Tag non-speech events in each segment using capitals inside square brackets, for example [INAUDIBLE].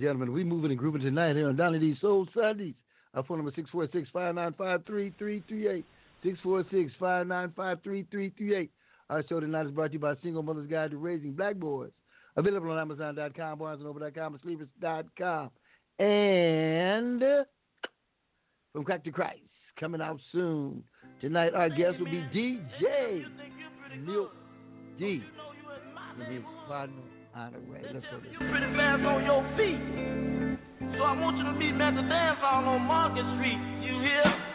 And gentlemen, we moving and grooving tonight here on Donny D Soul Sundays. Our phone number 646-595-3338. 646-595-3338. Our show tonight is brought to you by Single Mother's Guide to Raising Black Boys. Available on Amazon.com, BarnesandNoble.com, and Sleepers.com. And uh, from Crack to Christ, coming out soon. Tonight, our guest will be DJ Milk D. With his partner, Honor Ray. Let's go this. pretty fast on your feet. So I want you to meet me at the dance hall on Market Street. You hear?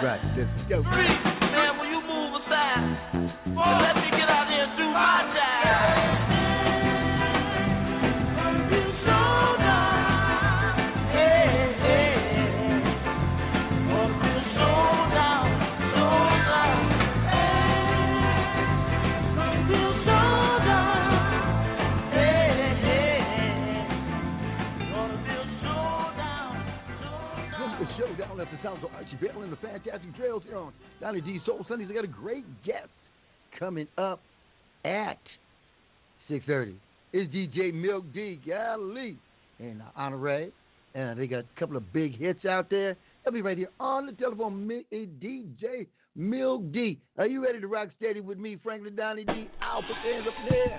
Do better All right, let's go. Of Archie Bell and the Fantastic Drells here on Donny D Soul Sundays. I got a great guest coming up at 6.30. It's DJ Milk D, Golly, and uh, Honor Ray. And they got a couple of big hits out there. They'll be right here on the telephone, uh, DJ Milk D. Are you ready to rock steady with me, Franklin Donny D? I'll put hands up there.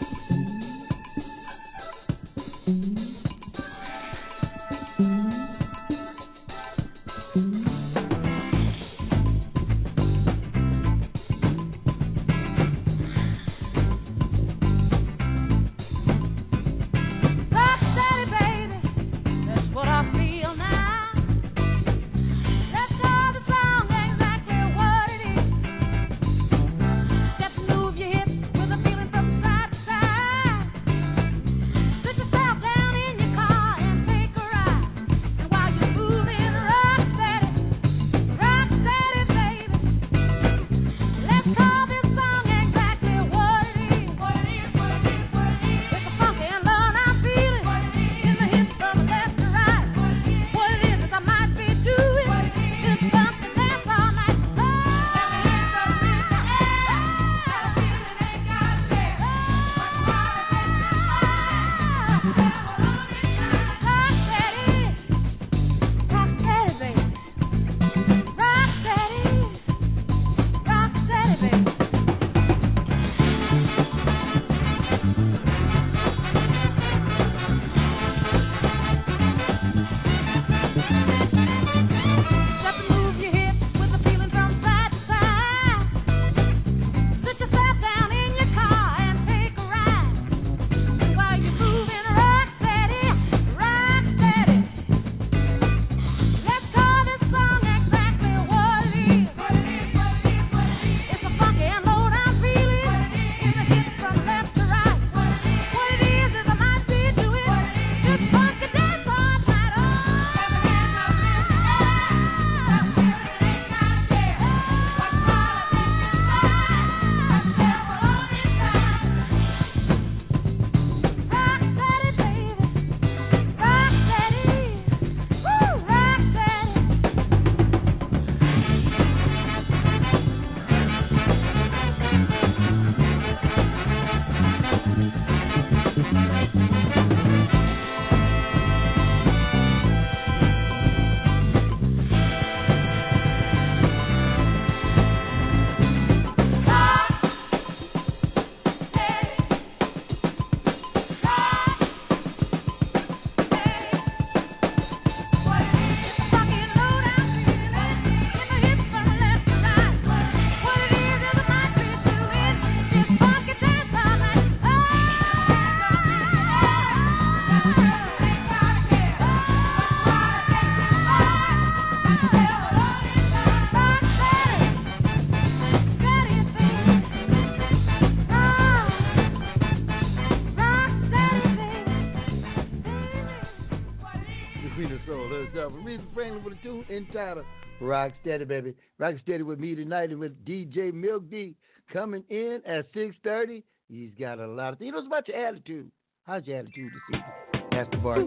Entitled Rock Steady, baby. Rock Steady with me tonight and with DJ Milk D coming in at 6.30. He's got a lot of things. You know, it's about your attitude. How's your attitude this evening? That's the bar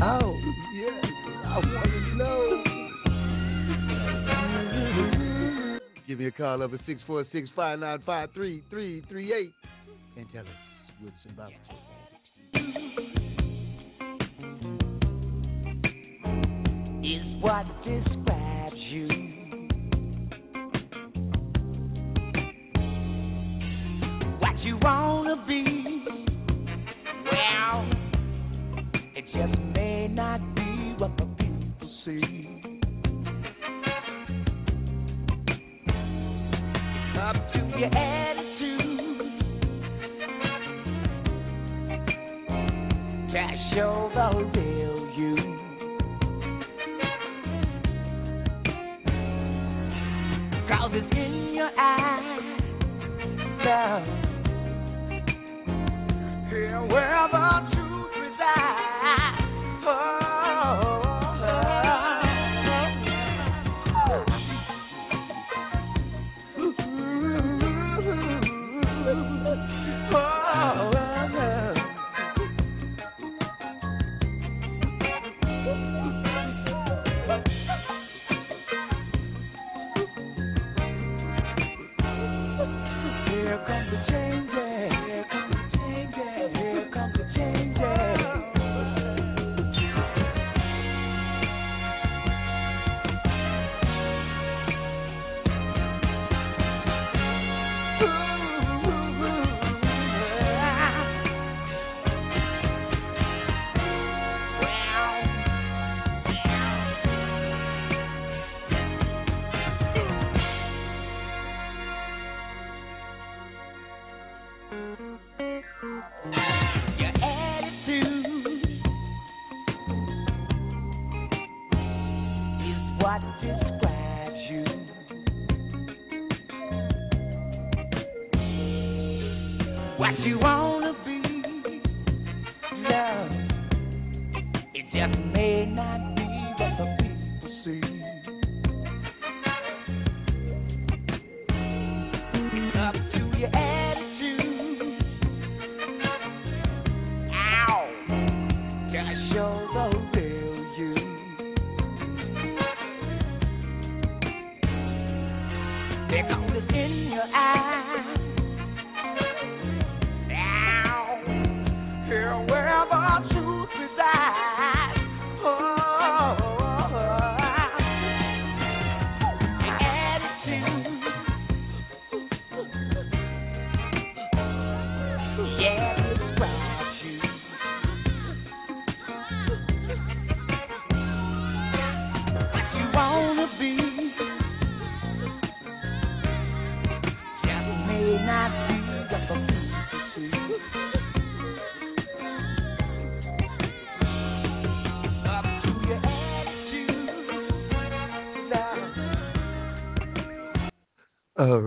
Oh, yes. I want to know. Give me a call over 646 595 3338 and tell us what's about is what describes you. What you wanna be, well, it just may not be what the people see. Up to your attitude to show the real you. Cause it's in your eyes, love. Here where the truth resides. Oh,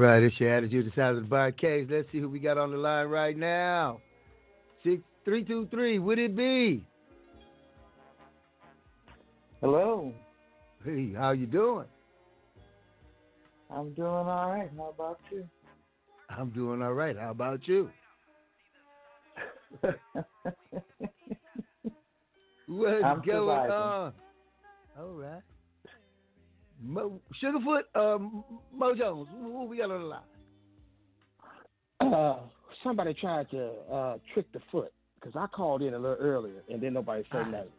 right, it's your attitude, of the bar case. Let's see who we got on the line right now. Six three two three. Would it be? Hello. Hey, how you doing? I'm doing all right. How about you? I'm doing all right. How about you? [LAUGHS] [LAUGHS] What's I'm going surviving. on? All right. Mo, Sugarfoot, um, Mo Jones, who we got on the line? Uh, somebody tried to uh, trick the foot because I called in a little earlier and then nobody said Ah, nothing.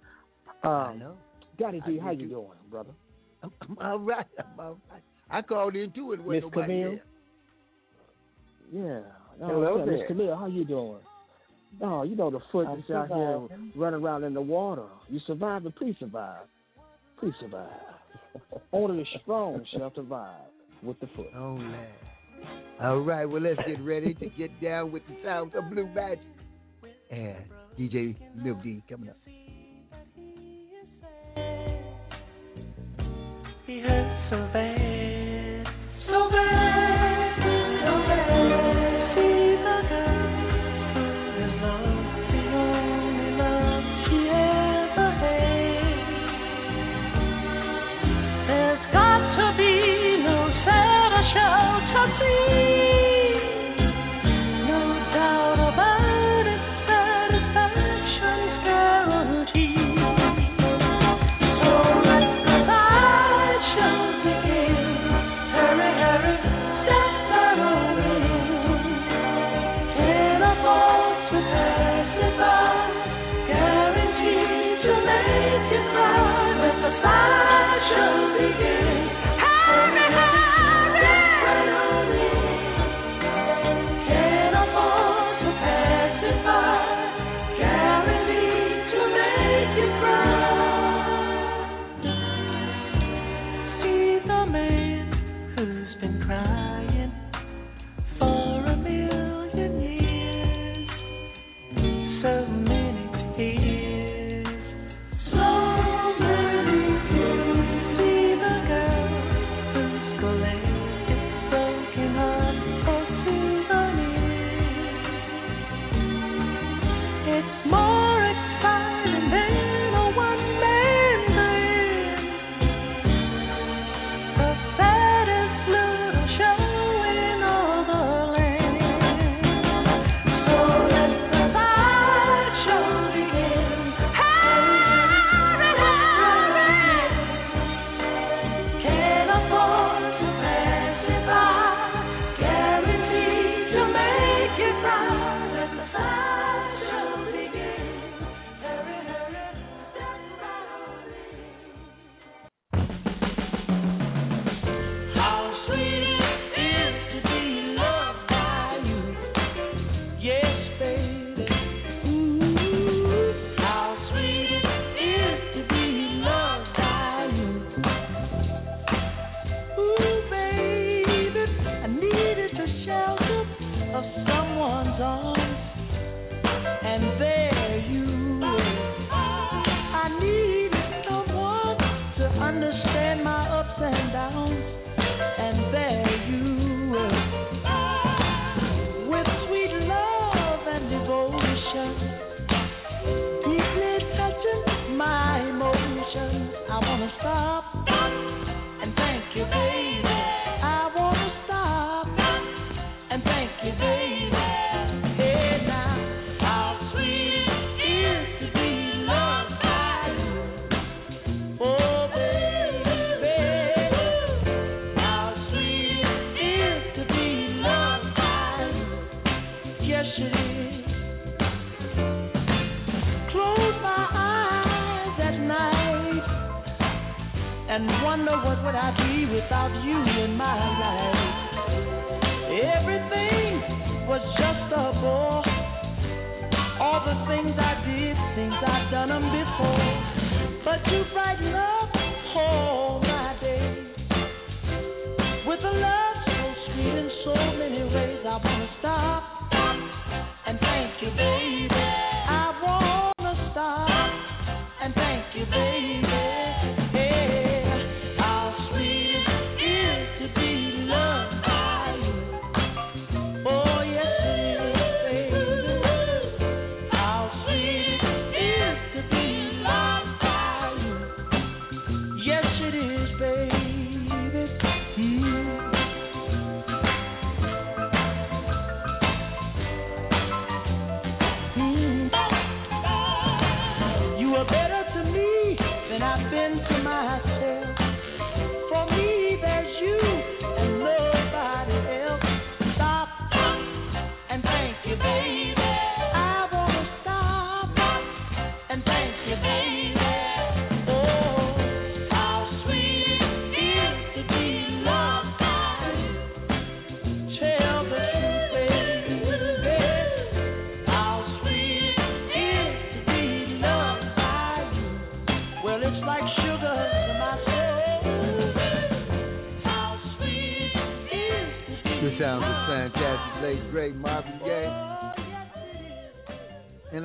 I Um, know. Daddy I G, how did you too. doing, brother? I'm, I'm all right. I'm all right. I called in too and Miss wasn't nobody Camille? there. Yeah. Oh, Hello yeah, Miss. Camille, how you doing? Oh, you know the foot I'm that's out here running around in the water. You survived and pre-survived. Pre-survived. Only the strong shall survive with the foot. Oh, man. All right, well, let's get ready to get down with the sounds of Blue Magic. And DJ Milk D coming up. He hurts so bad,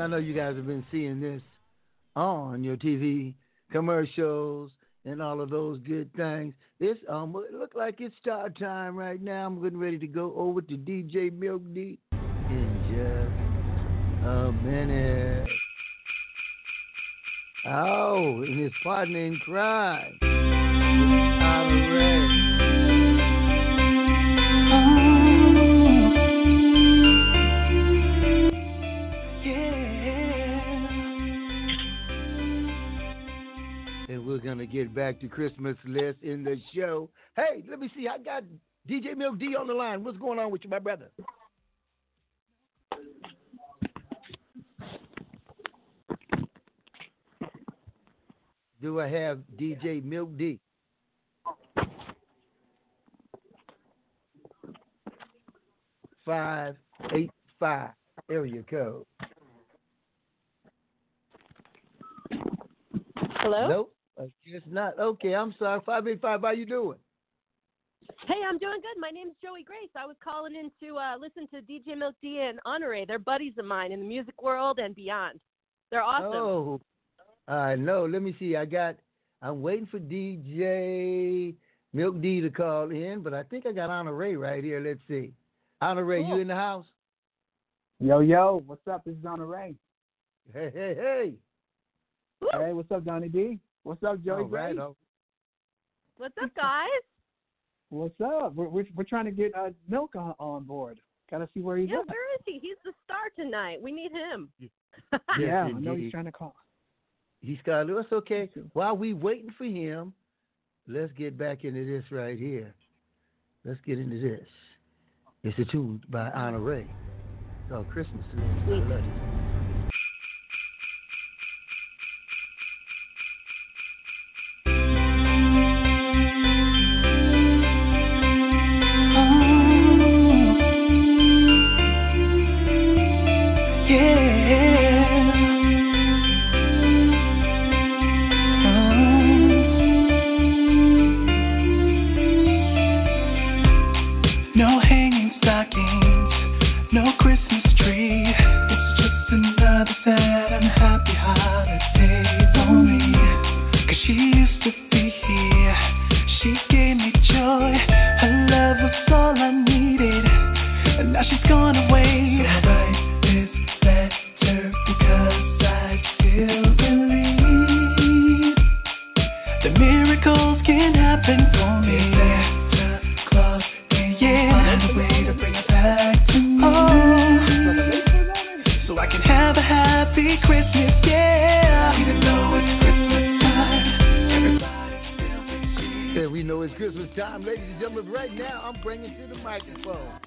I know you guys have been seeing this on your TV commercials and all of those good things. It's um, it look like it's start time right now. I'm getting ready to go over to DJ Milk D in just a minute. Oh, and his partner in crime, get back to Christmas list in the show. Hey, let me see. I got DJ Milk D on the line. What's going on with you, my brother? Do I have DJ Milk D? Five eight five area code. Hello? Nope. I guess not. Okay, I'm sorry. Five eight five. How you doing? Hey, I'm doing good. My name's Joey Grace. I was calling in to uh, listen to DJ Milk D and Honore. They're buddies of mine in the music world and beyond. They're awesome. Oh, I know. Let me see. I got. I'm waiting for DJ Milk D to call in, but I think I got Honore right here. Let's see. Honore, Ray, you in the house? Yo, yo, what's up? This is Honore. Hey, hey, hey. Woo! Hey, what's up, Donny D? What's up, Joey All right, Gray? all- What's up, guys? What's up? We're, we're we're trying to get uh, Milk on, on board. Got to see where he's yeah, at. where is he? He's the star tonight. We need him. Yes, yeah, [LAUGHS] I know he's trying to call. He's got. That's okay. While we waiting for him, let's get back into this right here. Let's get into this. It's a tune by Honor Ray. It's called Christmas. I love it. Miracles can happen for me. Santa yeah, yeah, the way to bring it back to me. Oh. So I can have a happy Christmas, yeah. Even though it's Christmas time, everybody still thinks she Yeah, we know it's Christmas time, ladies and gentlemen. Right now, I'm bringing to the microphone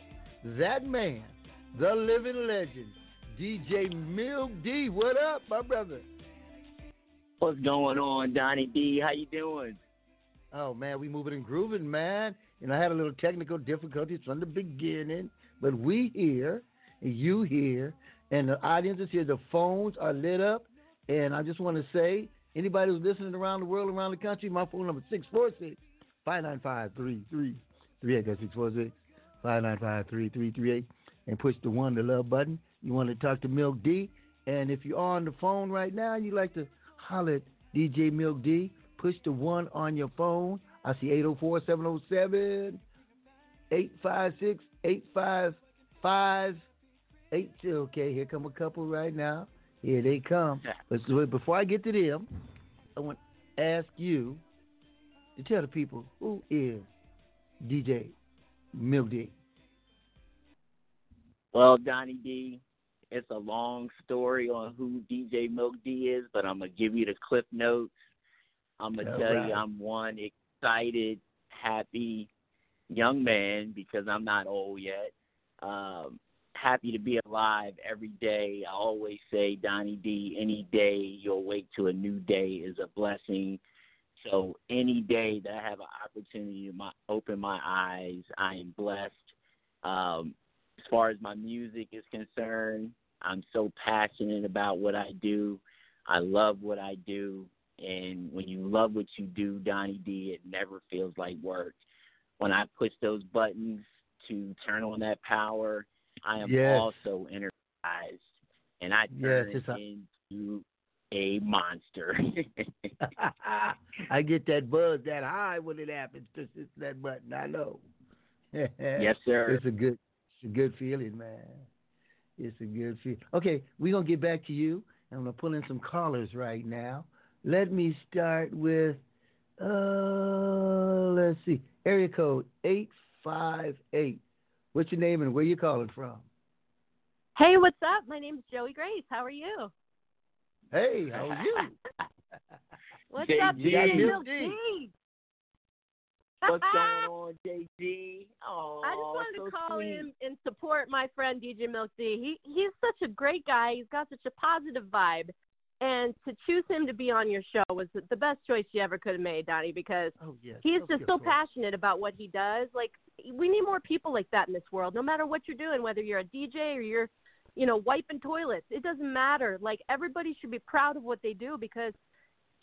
that man, the living legend, DJ Milk D. What up, my brother? What's going on, Donny D? How you doing? Oh man, we moving and grooving, man. And I had a little technical difficulties from the beginning, but we here, and you here, and the audience is here. The phones are lit up, and I just want to say, anybody who's listening around the world, around the country, my phone number six four six five nine five three three three eight. That's six four six five nine five three three three eight, and push the one, the love button. You want to talk to Milk D, and if you're on the phone right now, you like to holler at DJ Milk D, push the one on your phone. I see 804 707 856 855 Okay, here come a couple right now. Here they come. But before I get to them, I want to ask you to tell the people who is DJ Milk D. Well, Donny D, it's a long story on who DJ Milk D is, but I'm gonna give you the clip notes. I'm gonna All tell right. you I'm one excited, happy young man because I'm not old yet. Um, happy to be alive every day. I always say, Donny D, any day you awake to a new day is a blessing. So any day that I have an opportunity to my, open my eyes, I am blessed. Um, as far as my music is concerned, I'm so passionate about what I do. I love what I do. And when you love what you do, Donny D, it never feels like work. When I push those buttons to turn on that power, I am Yes. also energized. And I Yes, turn a- it into a monster. [LAUGHS] [LAUGHS] I get that buzz, that high when it happens. Just hit that button. I know. [LAUGHS] yes, sir. It's a good, it's a good feeling, man. It's a good feeling. Okay, we're gonna get back to you. I'm gonna pull in some callers right now. Let me start with, uh, let's see, area code eight five eight. What's your name and where you calling from? Hey, what's up? My name's Joey Grace. How are you? Hey, how are you? [LAUGHS] What's JG. up, DJ Milk Milk D. D? What's [LAUGHS] going on, JG? Oh, I just wanted so to call sweet. in and support my friend DJ Milk D. He he's such a great guy. He's got such a positive vibe, and to choose him to be on your show was the- best choice you ever could have made, Donny. Because Oh yes. he's of oh, just so passionate about what he does. Like we need more people like that in this world. No matter what you're doing, whether you're a DJ or you're, you know, wiping toilets, it doesn't matter. Like everybody should be proud of what they do because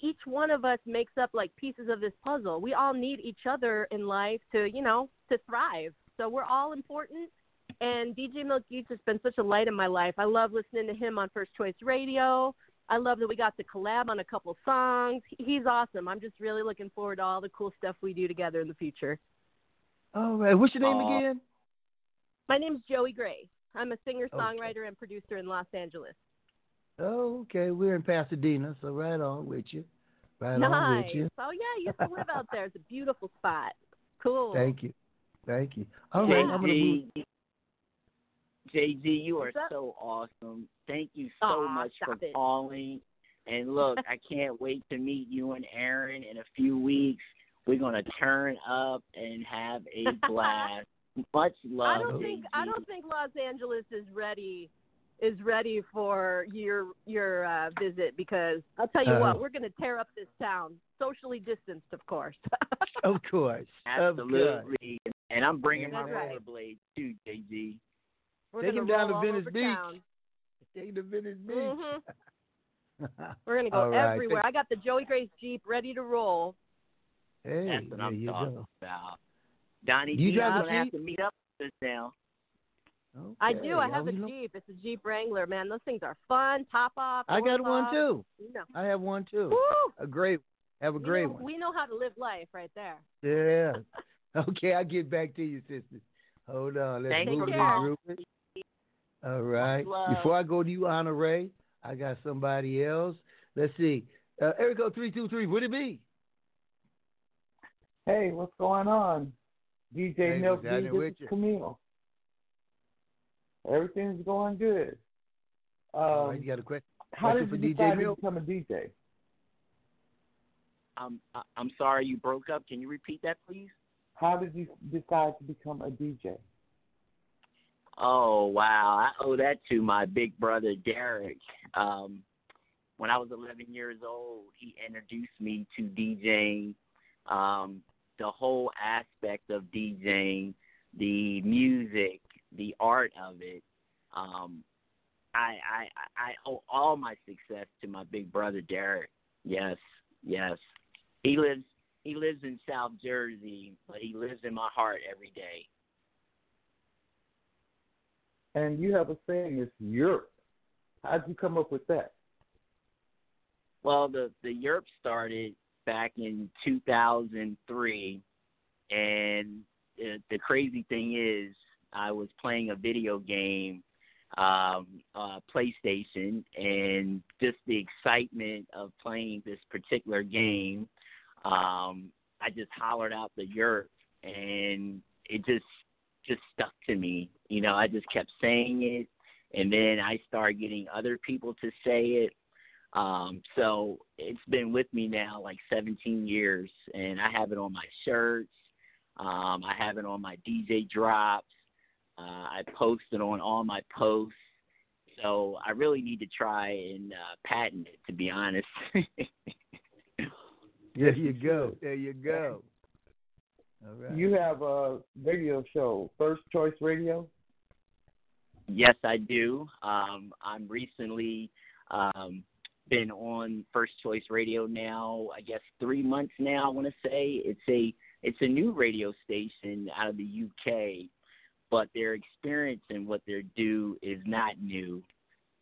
each one of us makes up like pieces of this puzzle. We all need each other in life to, you know, to thrive. So we're all important. And DJ Milk Geeks has been such a light in my life. I love listening to him on First Choice Radio. I love that we got to collab on a couple songs. He's awesome. I'm just really looking forward to all the cool stuff we do together in the future. All right. What's your name Aw. again? My name's Joey Gray. I'm a singer, songwriter, and producer in Los Angeles. Oh, okay. We're in Pasadena, so right on with you. Right on nice. with you. Oh yeah, you used to live out there. It's a beautiful spot. Cool. Thank you. Thank you. All right. I'm gonna move. JG, JG, you are up? so awesome. Thank you so Aw, much for it. calling. And look, I can't wait to meet you and Aaron in a few weeks. We're gonna turn up and have a [LAUGHS] blast. Much love. I don't think I don't think Los Angeles is ready is ready for your your uh, visit because I'll tell you Uh, what, we're going to tear up this town, socially distanced, of course. [LAUGHS] Of course. Of course. Absolutely. And I'm bringing my That's right. rollerblades too, JG. we're Take him down to Venice Beach. town. Take to Venice Beach. Mhm. We're going to go All right. everywhere. I got the Joey Grace Jeep ready to roll. Hey, That's what there I'm talking go. about. Donny, You D, drive gonna have to meet up with us now. I do. I have a you know- Jeep. It's a Jeep Wrangler, man. Those things are fun. Top off. I got doors one too. You know. I have one too. Woo! A great. Have a We great know- one. We know how to live life right there. Yeah. [LAUGHS] Okay, I'll get back to you, sister. Hold on. Let's Thank move you. this group. All right. love. Before I go to you, Honore, I got somebody else. Let's see. Uh, Erico three two three. Would it be? Hey, what's going on? DJ Hey, Milk what's happening D, with this is Camille. Everything's going good. Um, All right, you got a question? how question did for you DJ decide to become a DJ? I'm I- I'm sorry you broke up. Can you repeat that, please? How did you decide to become a DJ? Oh wow, I owe that to my big brother Derek. Um, when I was 11 years old, he introduced me to DJing, um, the whole aspect of DJing, the music, the art of it. Um, I, I I owe all my success to my big brother Derek. Yes, yes. He lives he lives in South Jersey, but he lives in my heart every day. And you have a saying, it's Europe. How'd you come up with that? Well, the the Europe started back in 2003, and the, the crazy thing is, I was playing a video game, um, uh, PlayStation, and just the excitement of playing this particular game, um, I just hollered out the Europe, and it just just stuck to me. You know, I just kept saying it, and then I started getting other people to say it. Um, so it's been with me now like 17 years, and I have it on my shirts. Um, I have it on my DJ drops. Uh, I post it on all my posts. So I really need to try and uh, patent it, to be honest. [LAUGHS] There you go. There you go. All right. You have a radio show, First Choice Radio. Yes, I do. Um, I'm recently um, been on First Choice Radio now. I guess three months now. I want to say it's a it's a new radio station out of the UK, but their experience and what they're do is not new.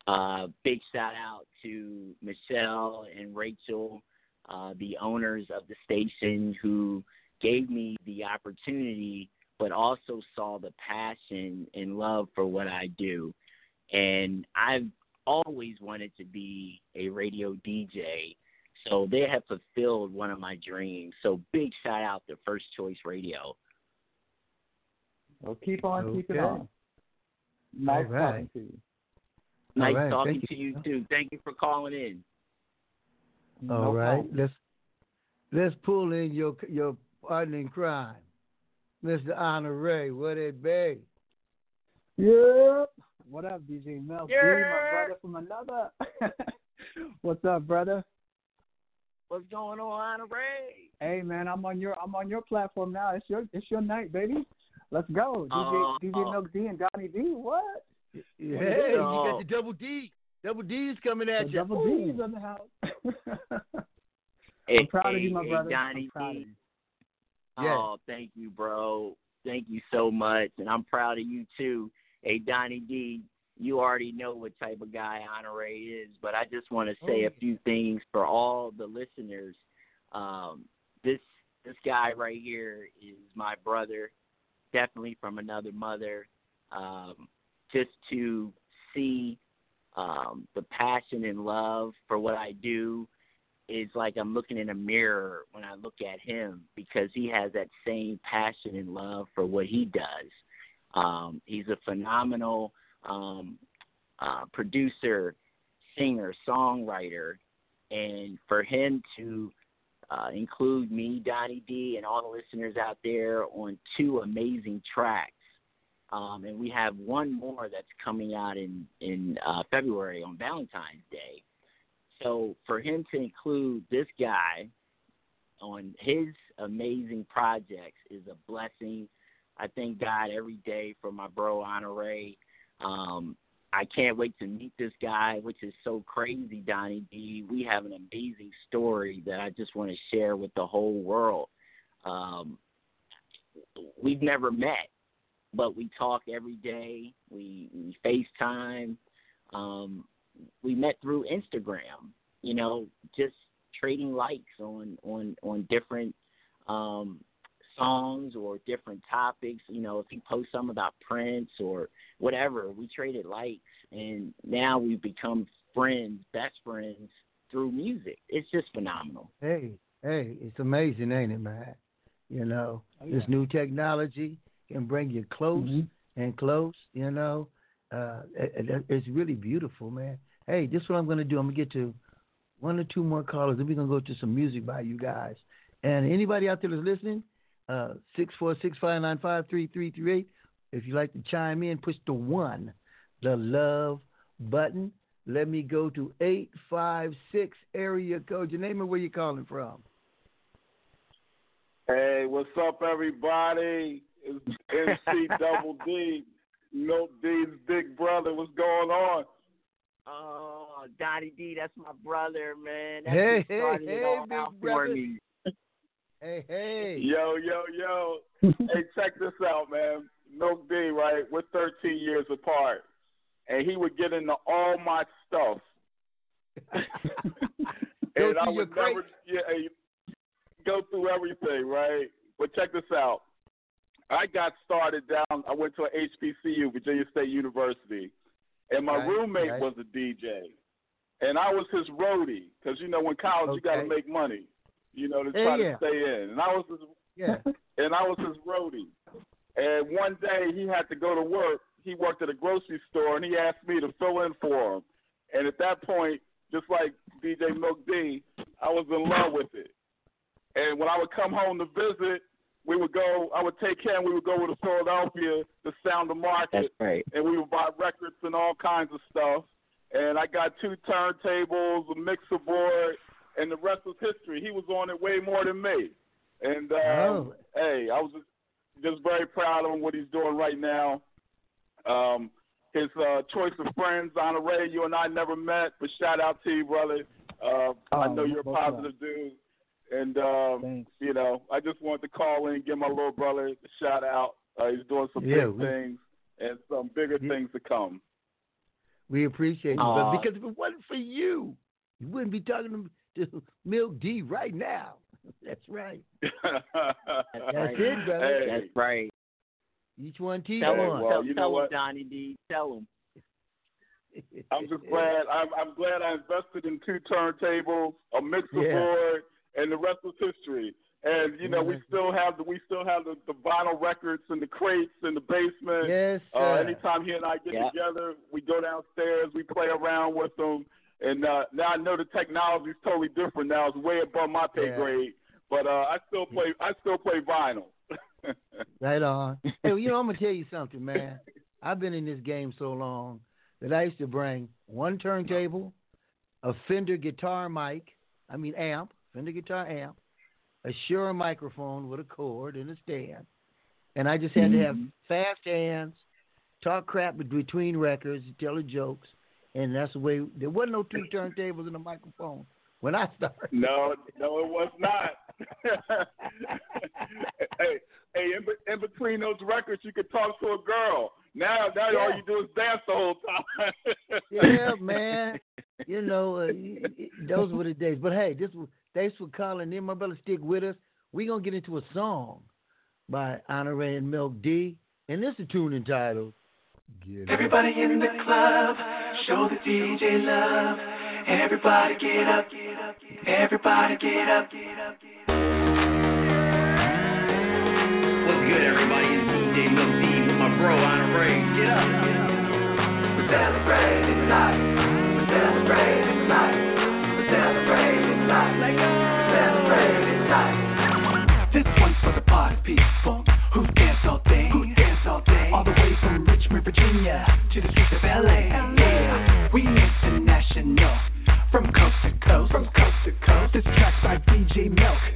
Uh, big shout out to Michelle and Rachel, uh, the owners of the station, who gave me the opportunity but also saw the passion and love for what I do. And I've always wanted to be a radio DJ. So they have fulfilled one of my dreams. So big shout out to First Choice Radio. Well, keep on keeping Okay. on. Nice All right. talking to you. Nice right, talking thank to you. you too. Thank you for calling in. All No right. problem. Let's Let's pull in your your partner in crime, Mr. Honor Ray. What it be? Yep. What up, DJ Mel? B, Yeah. my brother from another. [LAUGHS] What's up, brother? What's going on, Ray? Hey man, I'm on your I'm on your platform now. It's your it's your night, baby. Let's go. DJ Oh. DJ Milk D and Donny D. What? Hey, you you got the double D. Double D is coming at The you. double D's on the house. Hey, I'm proud of you, my hey, brother. Donny I'm proud D. of you. Yes. Oh, thank you, bro. Thank you so much, and I'm proud of you too. Hey, Donny D, you already know what type of guy Honore is, but I just want to say Oh, a few things for all the listeners. Um, this this guy right here is my brother, definitely from another mother. Um, just to see um, the passion and love for what I do is like I'm looking in a mirror when I look at him because he has that same passion and love for what he does. Um, he's a phenomenal um, uh, producer, singer, songwriter, and for him to uh, include me, Donny D, and all the listeners out there on two amazing tracks. Um, and we have one more that's coming out in in uh, February on Valentine's Day. So for him to include this guy on his amazing projects is a blessing. I thank God every day for my bro Honore. Um, I can't wait to meet this guy, which is so crazy, Donny D. We have an amazing story that I just want to share with the whole world. Um, we've never met, but we talk every day. We, we FaceTime. Um, we met through Instagram. You know, just trading likes on on on different um, songs or different topics. You know, if he posts something about Prince or whatever, we traded likes, and now we've become friends, best friends through music. It's just phenomenal. Hey, hey, it's amazing, ain't it, man? You know, Oh, this new technology can bring you close Mhm. and close. You know, uh, it, it- it's really beautiful, man. Hey, this is what I'm gonna do. I'm gonna get to one or two more callers, then we're gonna go to some music by you guys. And anybody out there that's listening, uh, six four six five nine five three three three eight. If you'd like to chime in, push the one, the love button. Let me go to eight five six area code. Your name and where you calling from. Hey, what's up, everybody? It's MC [LAUGHS] Double D, Milk D's big brother. What's going on? Oh, Donny D, that's my brother, man. That's Hey, what hey, started hey, it all big out for brother. Hey, hey. Yo, yo, yo. [LAUGHS] hey, check this out, man. Milk D, right? We're 13 years apart, and he would get into all my stuff, [LAUGHS] and I would never, yeah, go through everything, right? But check this out. I got started down. I went to a HBCU, Virginia State University, and my Right, roommate right. was a DJ, and I was his roadie because you know in college you got to make money, you know, to Yeah, try yeah. to stay in, and I was his Yeah. [LAUGHS] and I was his roadie. And one day he had to go to work. He worked at a grocery store, and he asked me to fill in for him. And at that point, just like DJ Milk D, I was in love with it. And when I would come home to visit, we would go. I would take him. We would go to Philadelphia to Sound the Market, That's right. and we would buy records and all kinds of stuff. And I got two turntables, a mixer board, and the rest was history. He was on it way more than me. And um, Oh. hey, I was just, just very proud of him what he's doing right now. Um, his uh, choice of friends, Honore, you and I never met, but shout out to you, brother. Uh, I Oh, know you're a both positive dude, and um, Thanks. you know, I just wanted to call in, and give my little brother a shout out. Uh, he's doing some Yeah, big we- things and some bigger Yeah. things to come. We appreciate you, Aw. but because if it wasn't for you, you wouldn't be talking to, to Milk D right now. [LAUGHS] That's right. [LAUGHS] That's That's right. it, brother. Hey. That's right. Each one teach Tell Hey, him, one. well, tell, you know him, what? Donny D. Tell him. [LAUGHS] I'm just glad. I'm, I'm glad I invested in two turntables, a mixer Yeah. board, and the rest was history. And you know, we still have the we still have the, the vinyl records and the crates in the basement. Yes, Uh, anytime he and I get Yeah. together, we go downstairs, we play around with them, and uh, now I know the technology is totally different now. It's way above my pay Yeah. grade, but uh, I still play. I still play vinyl. [LAUGHS] Right on. Hey, you know, I'm gonna tell you something, man. I've been in this game so long that I used to bring one turntable, a Fender guitar mic, I mean amp, Fender guitar amp, a Shure microphone with a cord and a stand, and I just had to have fast hands, talk crap between records, tell the jokes, and that's the way. There wasn't no two turntables and a microphone when I started. No, no, it was not. [LAUGHS] hey, hey, in, be- in between those records, you could talk to a girl. Now, now all you do is dance the whole time. yeah, [LAUGHS] man. You know, uh, y- y- those were the days. But hey, this was, thanks for calling in, my brother. Stick with us. We're gonna get into a song by Honore and Milk D, and this is a tune entitled "Get Up." Everybody in the club, show the DJ love. Everybody get up, get up, everybody get up. Get up, get up. What's good, everybody? It's DJ Lil D with my bro, Honore. Get up. We're celebrating life. We're celebrating life. We're celebrating life. We're celebrating life. This one's for the party people who dance all day, who dance all day, all the way from Richmond, Virginia to the streets of LA. Yeah, we international, from coast to coast, from coast to coast. This track's by DJ Milk.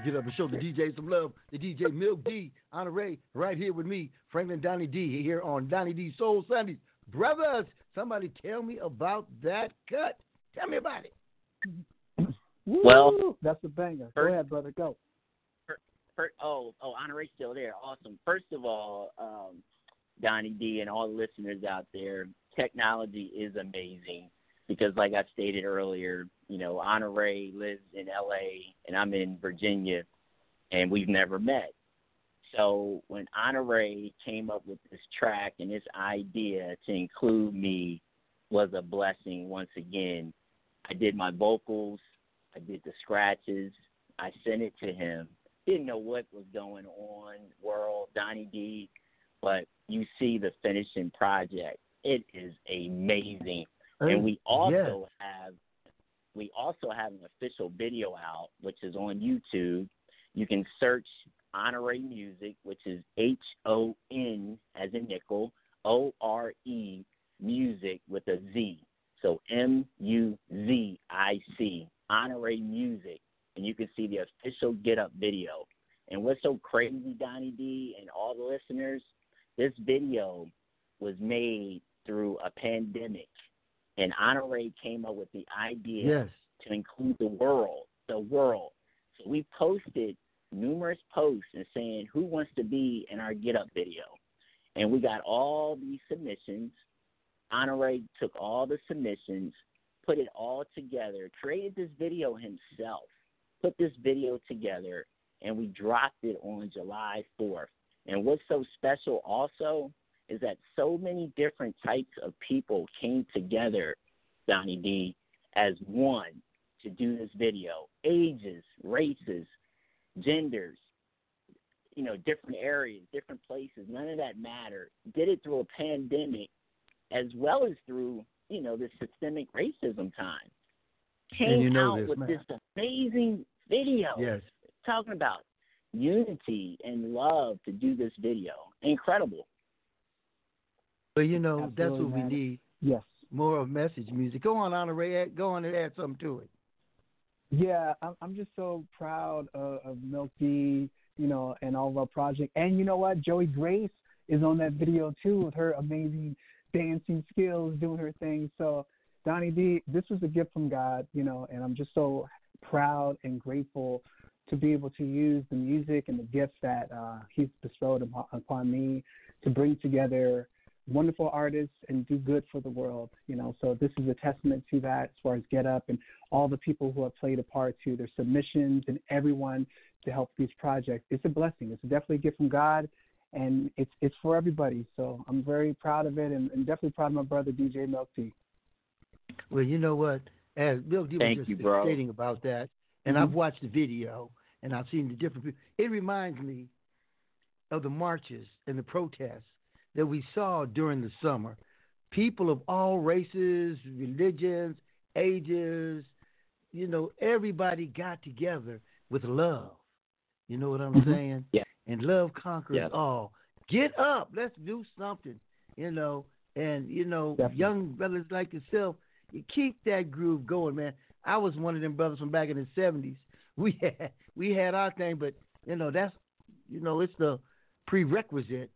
Everybody get up and show the DJ some love. The DJ Milk D, Honore, right here with me, Franklin Donny D, here on Donny D Soul Sundays. Brothers, somebody tell me about that cut. Tell me about it. Well, that's a banger. Go first- ahead, brother. Go. Fir- oh, oh, Honore's still there. Awesome. First of all, um, Donny D and all the listeners out there, technology is amazing because, like I stated earlier, you know, Honore lives in L.A. and I'm in Virginia, and we've never met. So when Honore came up with this track and this idea to include me was a blessing once again. I did my vocals, I did the scratches, I sent it to him. Didn't know what was going on, world, Donny D, but you see the finishing project. It is amazing. And we also have we also have an official video out, which is on YouTube. You can search Honore Music, which is H O N as in nickel, O R E music with a Z. So M U Z I C, Honore Music, and you can see the official Get Up video. And what's so crazy, Donny D, and all the listeners, this video was made through a pandemic, and Honore came up with the idea Yes. to include the world, the world. So we posted numerous posts and saying who wants to be in our Get Up video, and we got all these submissions. Honore took all the submissions, put it all together, created this video himself, put this video together, and we dropped it on July 4th. And what's so special also is that so many different types of people came together, Donny D, as one to do this video. Ages, races, genders, you know, different areas, different places, none of that mattered. Did it through a pandemic as well as through, you know, this systemic racism time. Came you know out this, with man. this amazing video Yes. talking about unity and love to do this video. Incredible. But you know, that's Absolutely, what we need. Yes. More of message music. Go on, Honore. Go on and add something to it. Yeah, I'm I'm just so proud of, of Milk D, you know, and all of our project. And you know what? Joey Grace is on that video too with her amazing dancing skills, doing her thing. So Donny D, this was a gift from God, you know, and I'm just so proud and grateful to be able to use the music and the gifts that uh, He's bestowed upon, upon me to bring together wonderful artists and do good for the world. You know, so this is a testament to that as far as Get Up and all the people who have played a part to their submissions and everyone to help these projects. It's a blessing. It's definitely a gift from God, and it's it's for everybody. So I'm very proud of it, and, and definitely proud of my brother DJ Milk D. Well, you know what? As Milk D was Thank just you, stating about that, and Mhm. I've watched the video and I've seen the different. It reminds me of the marches and the protests that we saw during the summer. People of all races, religions, ages, you know, everybody got together with love. You know what I'm Mhm. saying? Yeah. And love conquers Yes. all. Get up. Let's do something. You know, and you know, Definitely. young brothers like yourself, you keep that groove going, man. I was one of them brothers from back in the seventies. [LAUGHS] We had we had our thing, but you know, that's you know, it's the prerequisite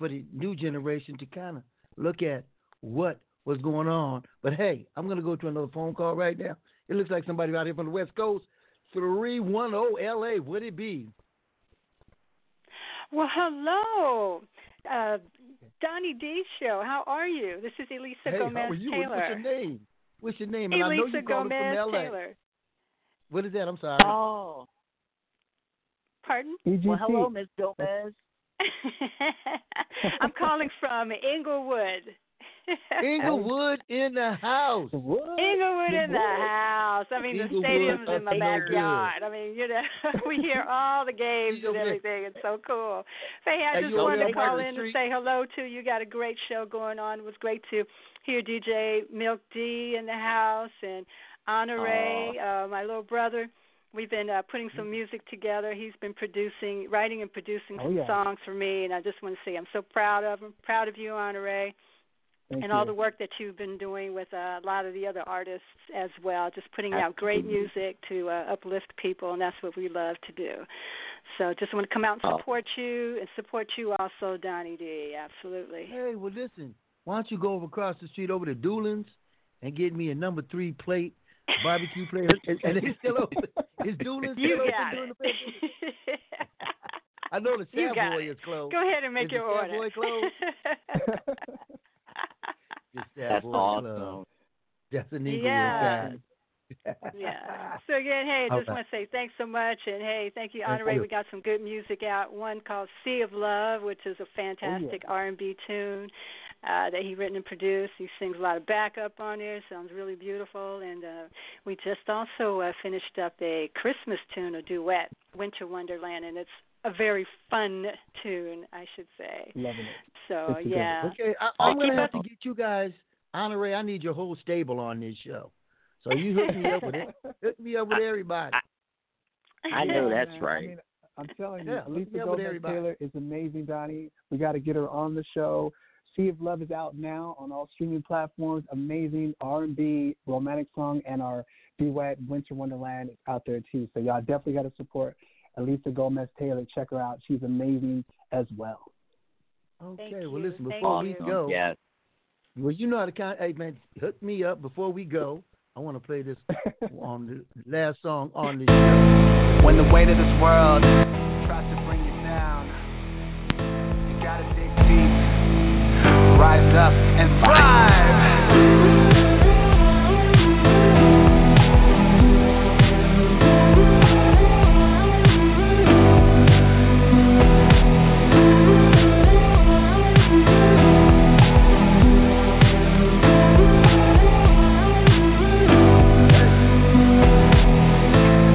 for the new generation to kind of look at what was going on. But hey, I'm gonna go to another phone call right now. It looks like somebody out here from the West Coast. Three one zero LA. Would it be? Well, hello, uh, Donny D Show. How are you? This is Elisa hey, Gomez how are you? Taylor. What's your name? What's your name? And I know Elisa you Gomez from LA. Taylor. What is that? I'm sorry. Oh, Pardon? EGT. well, hello, Miss Gomez. [LAUGHS] I'm calling from Inglewood. Inglewood in the house. What? Inglewood in the house. I mean, the stadium's in my up in Inglewood. backyard. I mean, you know, [LAUGHS] we hear all the games and everything. It's so cool. Hey, I just wanted to call in and say hello to you. Got a great show going on. It was great to hear DJ Milk D in the house and Honore, uh, my little brother. We've been uh, putting some music together. He's been producing, writing and producing Oh, some yeah. songs for me, and I just want to say I'm so proud of him, proud of you, Honore Thank and you. all the work that you've been doing with uh, a lot of the other artists as well, just putting out great music to uh, uplift people, and that's what we love to do. So just want to come out and Oh. support you and support you also, Donny D. Absolutely. Hey, well, listen. Why don't you go over across the street over to Doolin's and get me a number three plate barbecue [LAUGHS] plate? and, and it's [LAUGHS] still open. Is Doolin's [LAUGHS] still You open got during it. the festival? [LAUGHS] I know the You got Savoy it. is closed. Go ahead and make Is your the order. Savoy closed? [LAUGHS] The That's awesome. Club. That's an Inglewood Yeah. guy. yeah. So again, hey, I just Okay. want to say thanks so much, and hey, thank you, Thank Honore. We got some good music out. One called "Sea of Love," which is a Oh, fantastic R&B tune uh, that he written and produced. He sings a lot of backup on there. Sounds really beautiful. And uh, we just also uh, finished up a Christmas tune, a duet, "Winter Wonderland," and it's a very fun tune, I should say. Loving it. So It's yeah. Okay, I, I'll I'm gonna have up- to get you guys, Honore. I need your whole stable on this show. So you hook me up with it. [LAUGHS] Hook me up with everybody. I know Yeah, [LAUGHS] that's man. right. I mean, I'm telling you, Yeah, hook Lisa me Gomez. Taylor is amazing, Donny. We got to get her on the show. Sea of Love is out now on all streaming platforms. Amazing R&B romantic song, and our duet Winter Wonderland is out there too. So y'all definitely got to support Elisa Gomez Taylor. Check her out. She's amazing as well. Okay, Thank well you. listen, Thank before we you. go, Yes. well you know how to count. Hey man, hook me up before we go. I want to play this [LAUGHS] on the last song on the show. When the weight of this world rise up and thrive.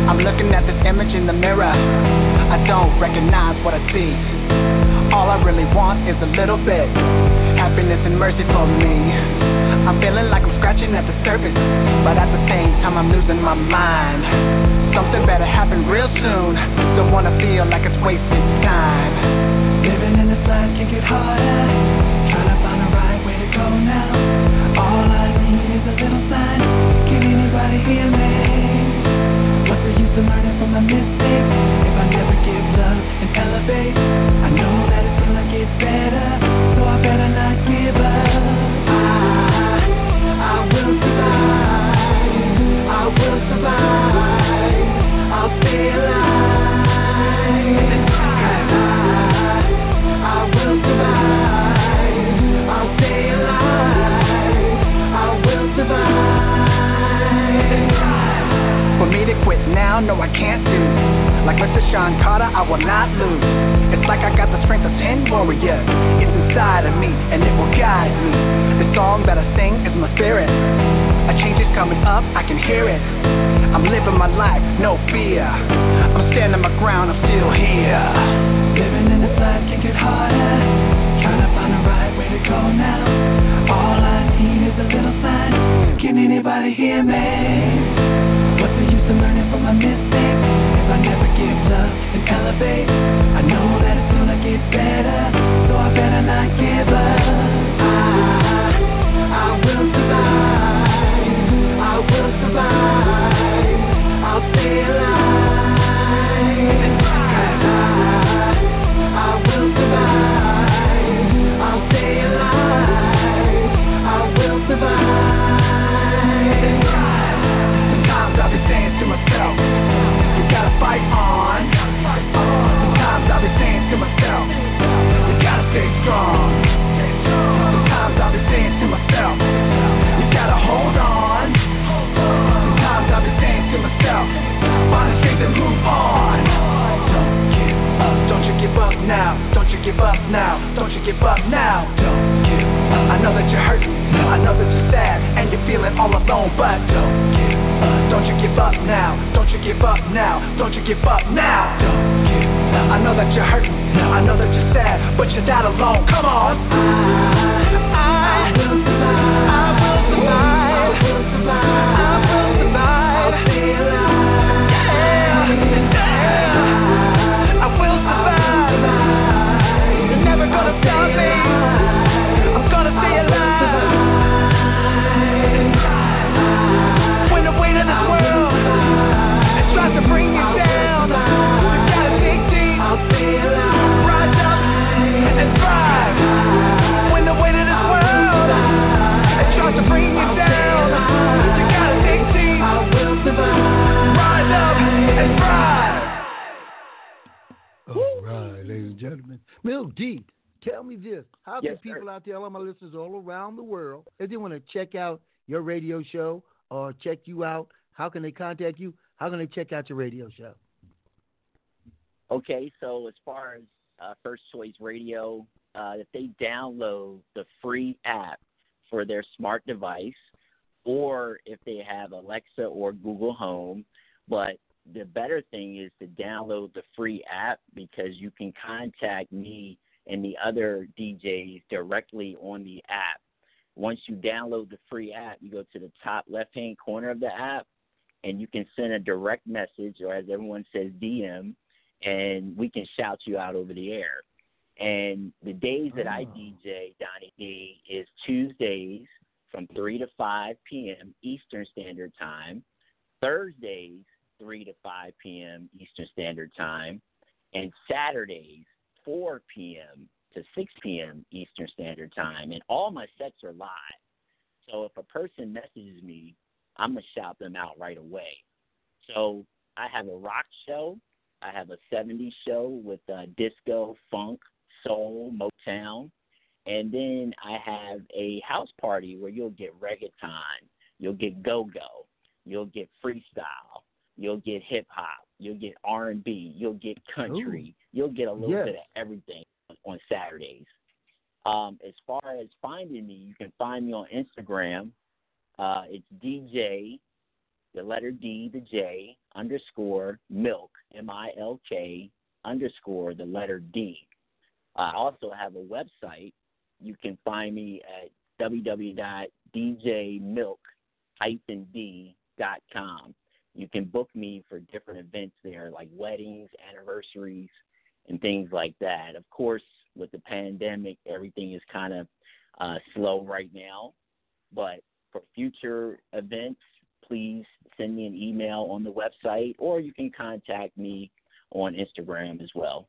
I'm looking at this image in the mirror. I don't recognize what I see. I really want is a little bit happiness and mercy for me. I'm feeling like I'm scratching at the surface, but at the same time I'm losing my mind. Something better happen real soon. Don't wanna feel like it's wasted time. Living in this life can get harder. Trying to find the right way to go now. All I need is a little sign. Can anybody hear me? Of learning from my mistakes if I never give love and elevate? I know that it's gonna get better, so I better not give up. I, I will I can't do. Like Mr. Sean Carter, I will not lose. It's like I got the strength of ten warriors. It's inside of me, and it will guide me. The song that I sing is my spirit. A change is coming up, I can hear it. I'm living my life, no fear. I'm standing my ground, I'm still here. Living in this life can get harder. Trying to find go now. All I need is a little sign. Can anybody hear me? What's the use of learning from my mistakes if I never give love and elevate? I know that it's gonna get better, so I better not give up. I, I will survive. I will survive. I'll stay alive. I, I will survive. To myself, you gotta fight on. Sometimes I'll be saying to myself, you gotta stay strong. Sometimes I'll be saying to myself, you gotta hold on. Sometimes I'll be saying to myself, find the strength and move on. Don't you give up now. Don't you give up now. Don't you give up now. Don't give up. I know that you're hurting. I know that you're sad and you're feeling all alone, but don't give up. Don't you give up now. Don't you give up now. Don't you give up now. Don't give up. I know that you're hurting. I know that you're sad, but you're not alone. Come on. I, I. I will survive. I will survive. I will survive. D, tell me this. How Yes, can sir. people out there, all my listeners all around the world, if they want to check out your radio show or check you out, How can they contact you? How can they check out your radio show? Okay, so as far as uh, First Choice Radio, uh, if they download the free app for their smart device, or if they have Alexa or Google Home, but the better thing is to download the free app because you can contact me and the other DJs directly on the app. Once you download the free app, you go to the top left hand corner of the app and you can send a direct message, or as everyone says, DM, and we can shout you out over the air. And the days that I ah. DJ, Donny D, is Tuesdays from 3 to 5 p.m. Eastern Standard Time, Thursdays, 3 to 5 p.m. Eastern Standard Time, and Saturdays, 4 p.m. to 6 p.m. Eastern Standard Time. And all my sets are live. So if a person messages me, I'm going to shout them out right away. So I have a rock show. I have a 70s show with uh, disco, funk, soul, Motown. And then I have a house party where you'll get reggaeton, you'll get go-go, you'll get freestyle, you'll get hip hop, you'll get R&B, you'll get country, you'll get a little Yes. bit of everything on Saturdays. Um, as far as finding me, you can find me on Instagram. Uh, it's DJ, the letter D, the J, underscore milk, M I L K, underscore the letter D. I also have a website. You can find me at www.djmilk-d.com. You can book me for different events there, like weddings, anniversaries, and things like that. Of course, with the pandemic, everything is kind of uh, slow right now. But for future events, please send me an email on the website, or you can contact me on Instagram as well.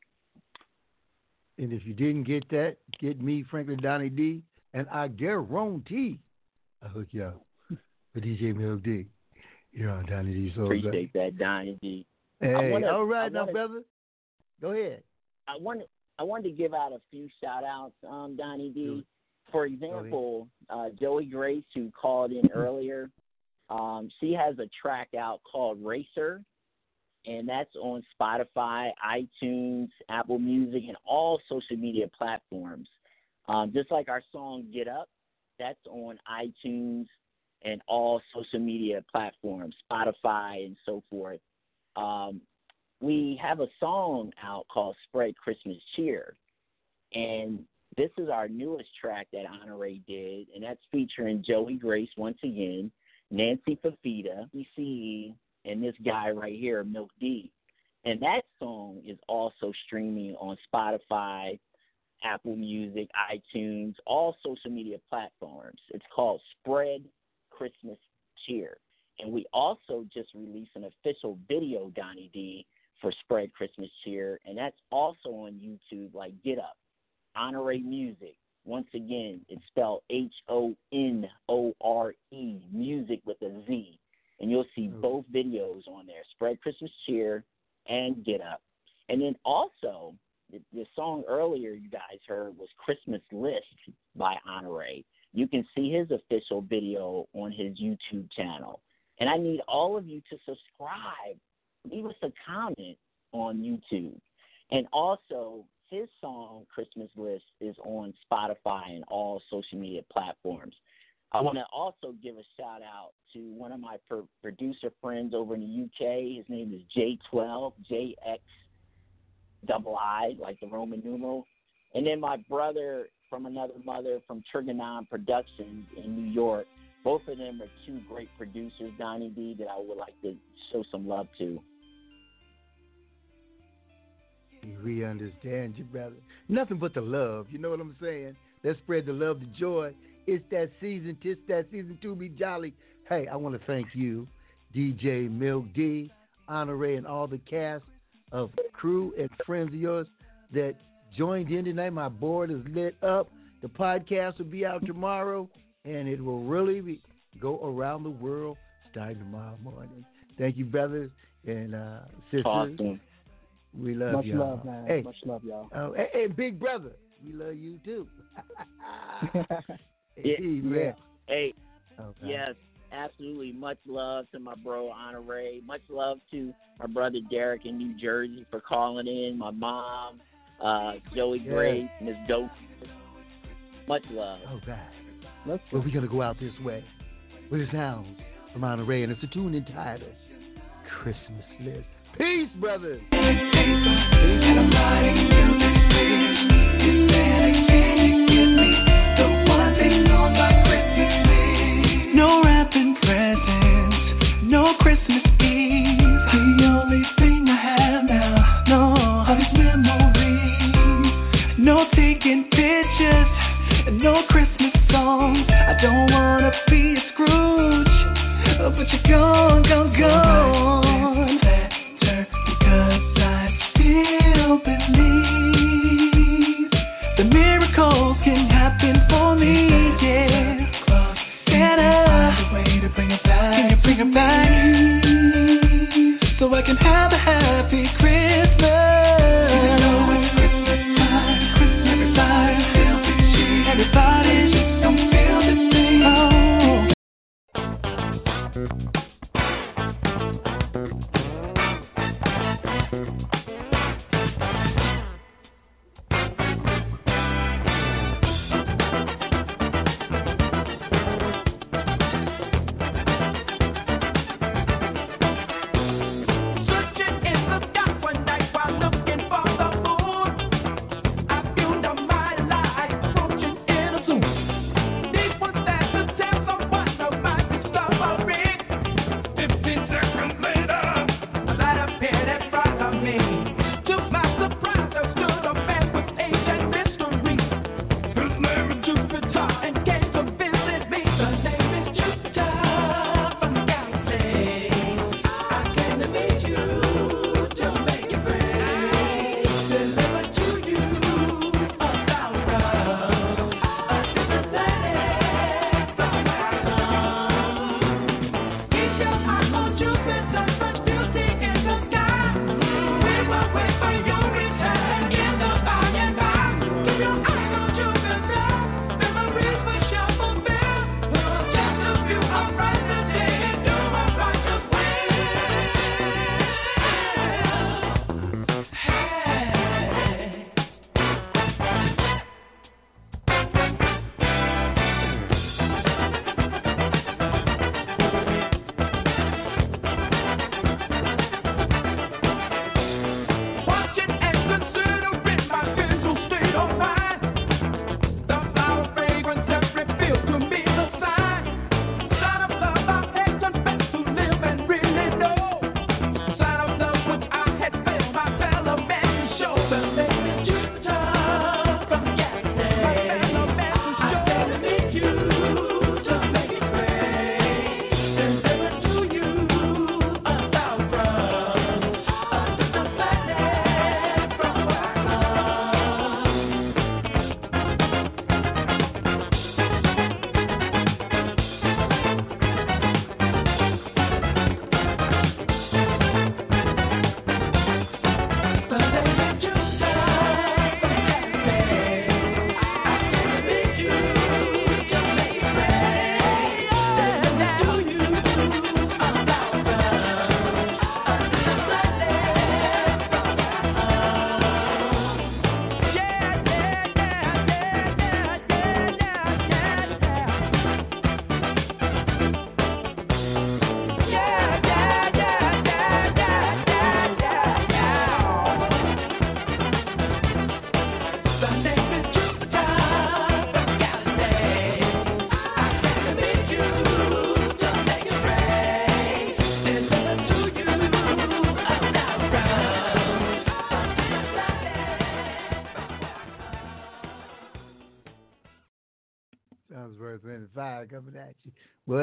And if you didn't get that, get me, Franklin Donny D, and I guarantee I'll hook you up with DJ Milk D. You're on Donny D. Soul. Appreciate that, Donny D. Hey, wanna- all right I now, wanna- brother. Go ahead. I wanted I wanted to give out a few shout outs, um, Donny D. For example, uh, Joey Grace, who called in [LAUGHS] earlier, um, she has a track out called Racer, and that's on Spotify, iTunes, Apple Music, and all social media platforms. Um, just like our song Get Up, that's on iTunes and all social media platforms, Spotify, and so forth. Um, we have a song out called Spread Christmas Cheer. And this is our newest track that Honore did, and that's featuring Joey Grace once again, Nancy Fafita, ECE, and this guy right here, Milk D. And that song is also streaming on Spotify, Apple Music, iTunes, all social media platforms. It's called Spread Christmas Cheer. And we also just released an official video, Donny D, for Spread Christmas Cheer, and that's also on YouTube, like Get Up, Honore Music. Once again, it's spelled H O N O R E, music with a Z. And you'll see mm. both videos on there Spread Christmas Cheer and Get Up. And then also, the, the song earlier you guys heard was Christmas List by Honore. You can see his official video on his YouTube channel. And I need all of you to subscribe. Leave us a comment on YouTube. And also, his song Christmas List is on Spotify and all social media platforms. I want to also give a shout out to one of my pro- producer friends over in the UK. His name is J12, JX double I, like the Roman numeral. And then my brother from another mother from Trigonon Productions in New York. Both of them are two great producers, Donny D, that I would like to show some love to. We understand you, brother. Nothing but the love. You know what I'm saying? Let's spread the love, the joy. It's that season. It's that season to be jolly. Hey, I want to thank you, DJ Milk D, Honore, and all the cast of crew and friends of yours that joined in tonight. My board is lit up. The podcast will be out tomorrow, and it will really be, go around the world starting tomorrow morning. Thank you, brothers and uh, sisters. Awesome. We love Much y'all. Love, man. Hey. Much love, y'all. Oh, hey, hey, big brother, we love you too. [LAUGHS] hey, yeah, man. Hey, okay. yes, absolutely. Much love to my bro Honore. Much love to my brother Derek in New Jersey for calling in. My mom, uh, Joey yeah. Gray, Miss Dope. Much love. All right. Let's. Well, we're going to go out this way with the sounds from Monterey, and it's a tune entitled Christmas List. Peace, brothers. Peace. don't wanna be a Scrooge, uh, but you're gone, gone, gone. Better because I still believe the miracles can happen for me. Yeah, Santa. Uh, can you bring it back so I can have a happy?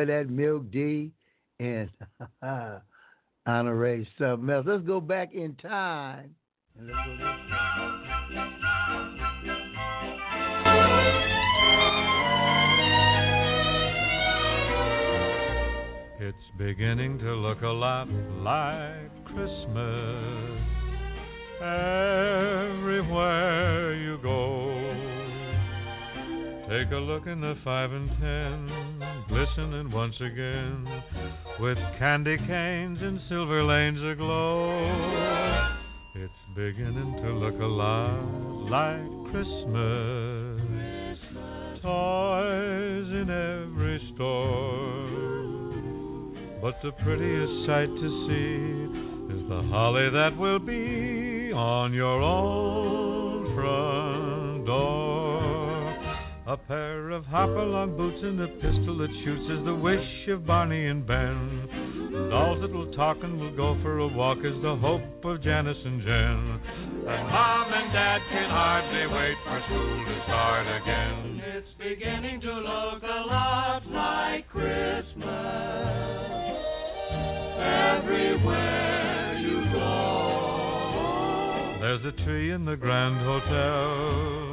enjoy that Milk D and [LAUGHS] Honore something else. Let's go back in time. It's beginning to look a lot like Christmas everywhere you go. Take a look in the five and ten, glistening once again, with candy canes and silver lanes aglow. It's beginning to look a lot like Christmas. Toys in every store. But the prettiest sight to see is the holly that will be on your own front door. A pair of hopalong boots and a pistol that shoots is the wish of Barney and Ben. Dolls that will talk and will go for a walk is the hope of Janice and Jen. And Mom and Dad can hardly wait for school to start again. It's beginning to look a lot like Christmas everywhere you go. There's a tree in the Grand Hotel,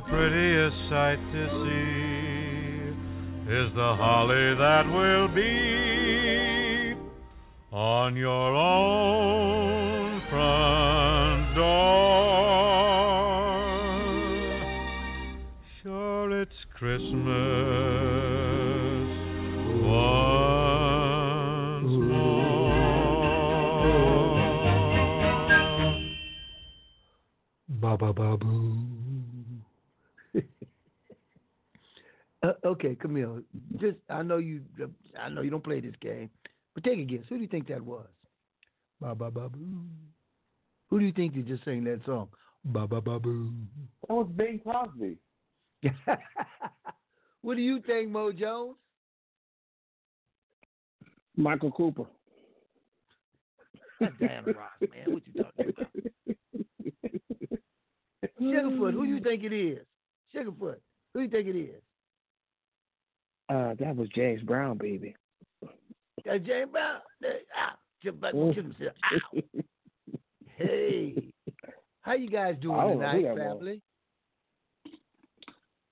The prettiest sight to see is the holly that will be on your own front door. Sure, it's Christmas more. Ba ba ba boo. uh, okay, Camille. Just I know you. I know you don't play this game, but take a guess. Who do you think that was? Ba ba ba boo. Who do you think that just sang that song? Ba ba ba boo. That was Bing Crosby. [LAUGHS] what do you think, Mo Jones? Michael Cooper. Damn, Ross, man, what you talking about? [LAUGHS] Sugarfoot, who do you think it is? Sugarfoot, who do you think it is? Uh, that was James Brown, baby. Uh, James Brown. Uh, ah, Jim- but-. Jim said, ow. Hey, how you guys doing I know tonight, family?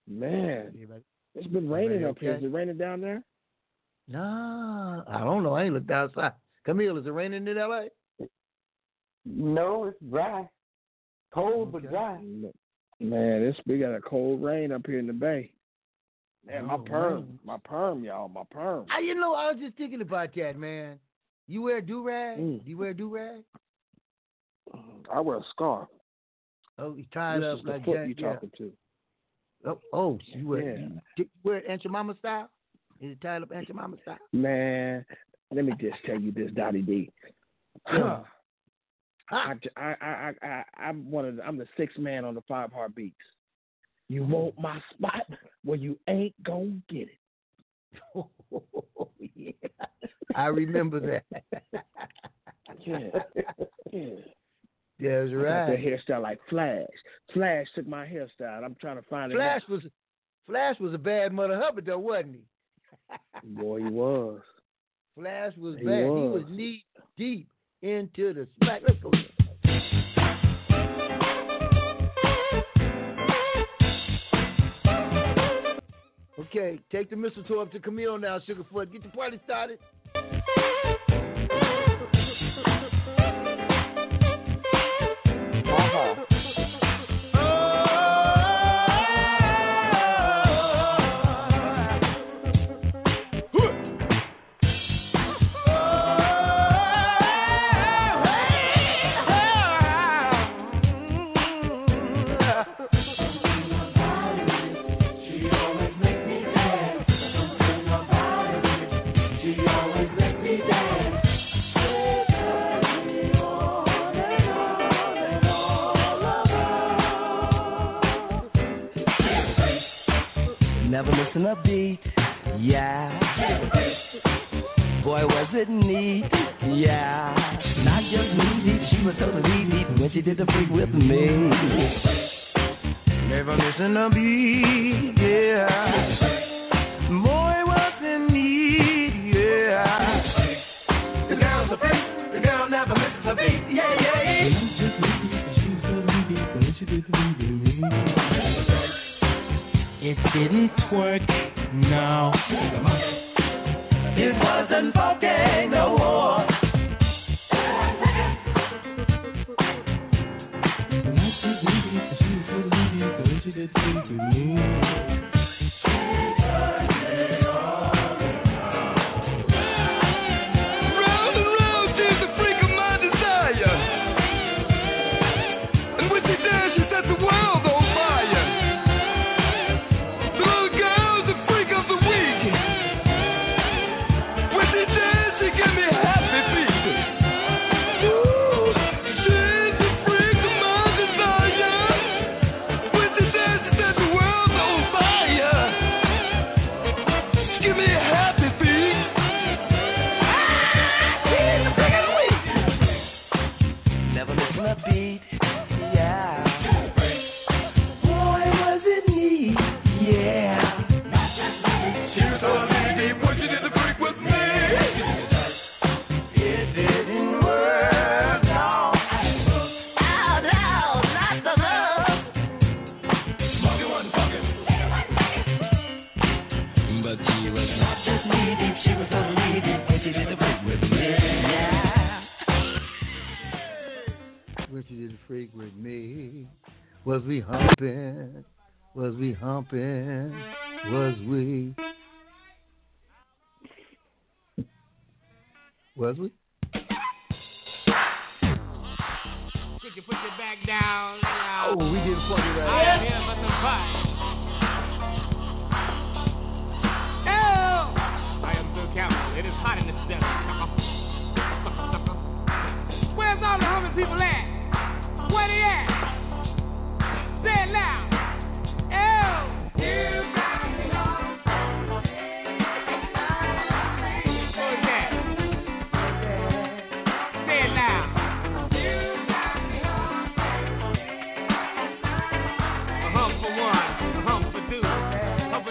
Man, Everybody- it's been raining up here. okay? Is it raining down there? Nah, I don't know. I ain't looked outside. Camille, is it raining in L.A.? No, it's dry. Cold but dry. Man, it's we got a cold rain up here in the bay. Man, my perm, my perm, y'all, my perm. I, you know, I was just thinking about that, man. You wear do rag? Mm. Do you wear do rag? I wear a scarf. Oh, you tied this up is the like foot that. you yeah. talking to. Oh, oh, you wear Yeah. you, you wear it Aunt your mama style? Is it tied up Aunt your mama style? Man, let me just tell you this, Dottie D. [SIGHS] Yeah. I, I, I, I, I'm one of the, I'm the sixth man on the five heartbeats. You want my spot? Well, you ain't gonna get it. [LAUGHS] yeah. I remember that. [LAUGHS] Yeah, yeah. That's I got right. that hairstyle like Flash. Flash took my hairstyle. I'm trying to find Flash it. Flash was Flash was a bad mother Hubbard though, wasn't he? [LAUGHS] Boy, he was. Flash was He bad. was. He was knee deep into the smack. Let's go. Okay, take the mistletoe up to Camille now, Sugarfoot. Get the party started. Wesley? Could you put your back down? Now? Oh, we getting plugged right I am here for. I am Bill Campbell. It is hot in this desert. [LAUGHS] Where's all the humming people at?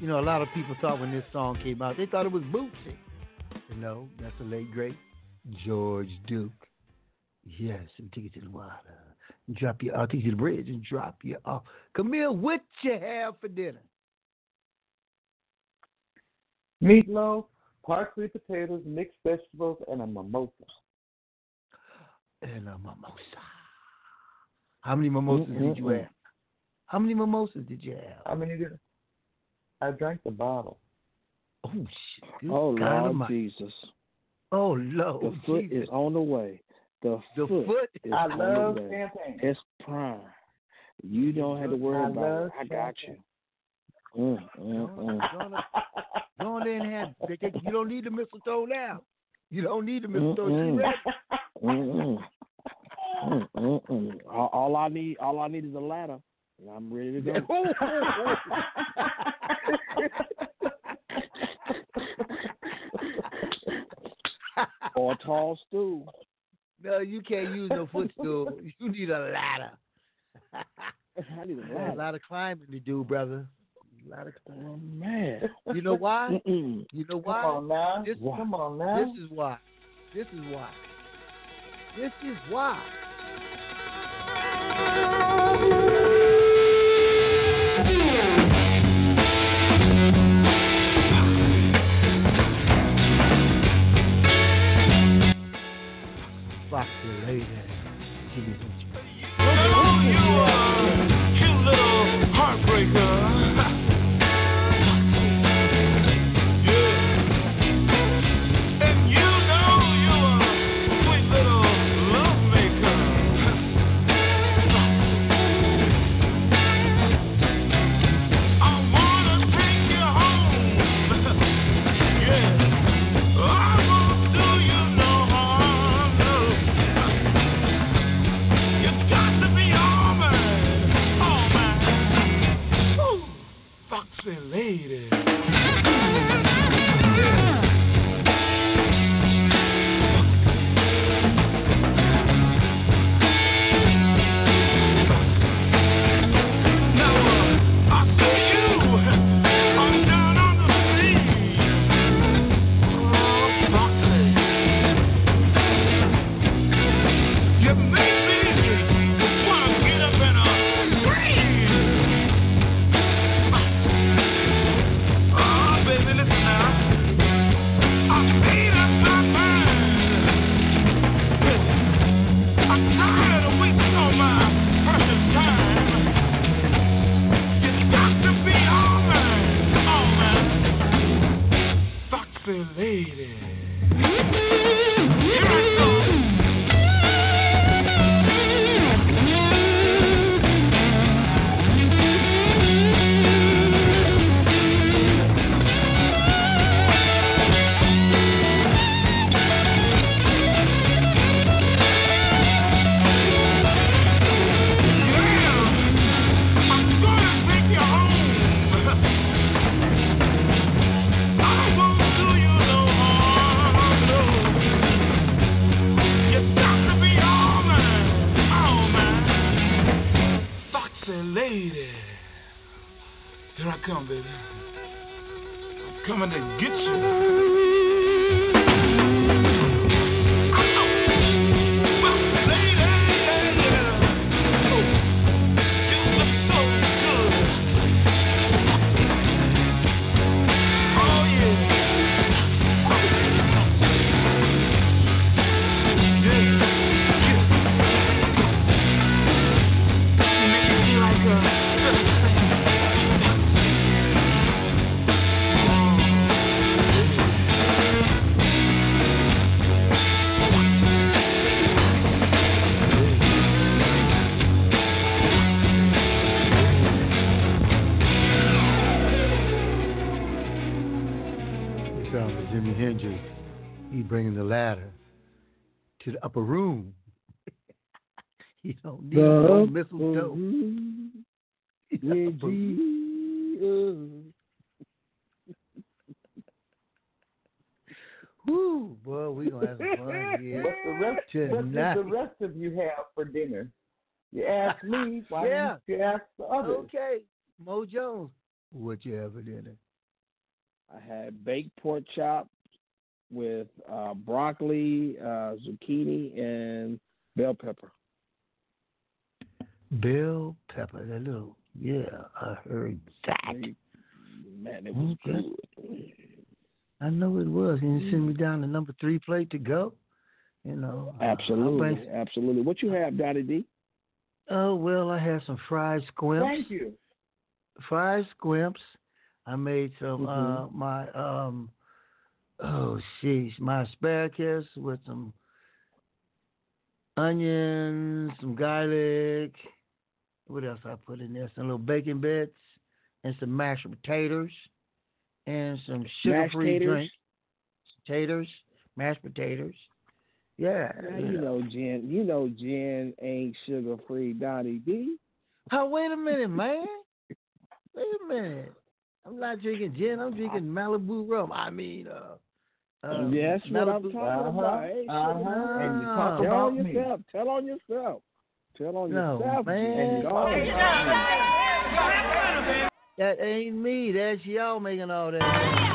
You know, a lot of people thought when this song came out, they thought it was Bootsy. You know, that's the late great George Duke. Yes, and take it to the water. Drop you, I'll take you to the bridge and drop you off. Camille, what you have for dinner? Meatloaf, parsley potatoes, mixed vegetables, and a mimosa. And a mimosa. How many mimosas did you have? How many mimosas did you have? How many did I drank the bottle. Oh shit! Good Oh Lord Almighty. Jesus. Oh Lord The foot Jesus. is on the way. The, The foot, foot- is I on love the way. champagne. It's prime. You don't have to worry I about it. I got you. Mm, mm, mm. Go on there and have. they- they- You don't need the mistletoe now. You don't need the mistletoe. She Mm-mm. Mm-mm. Mm-mm. All, all I need, all I need is a ladder, and I'm ready to go. [LAUGHS] or a tall stool. No, you can't use no footstool. You need a ladder. [LAUGHS] I need a ladder. a lot of climbing to do, brother. A lot of Oh man. You know why? Mm-mm. You know why? Come on now. This, Come on now. this is why. This is why. This is why. Foxy to the upper room. [LAUGHS] you don't need no mistletoe. [LAUGHS] Yeah, G. Woo, boy, we gonna have some fun here What the rest? What did the rest of you have for dinner? You asked me. [LAUGHS] Why Yeah. didn't you ask the others? Okay, Mo Jones, what you have for dinner? I had baked pork chops with uh, broccoli, uh, zucchini, and bell pepper. Bell pepper, that little yeah, I heard that. Man, it was Okay. good. I know it was. And you send me down the number three plate to go. You know. uh, Absolutely, bring- absolutely. What you have, Dottie D? Oh well, I had some fried squimps. Thank you. Fried squimps. I made some uh Mhm. my um oh sheesh, my asparagus with some onions, some garlic. What else I put in there? Some little bacon bits and some mashed potatoes and some sugar-free drink. Taters, mashed potatoes. Yeah. Now, you know, gin. You know, gin ain't sugar free, Dottie D. Oh, wait a minute, man. Wait a minute. I'm not drinking gin. I'm drinking Malibu rum. I mean, uh, uh Yes, what I'm Malibu- talking about. Hey, Uh-huh. And you talk tell about on me. yourself. Tell on yourself. Tell on No, yourself. man. Jen. Go. That ain't me. That's y'all making all that.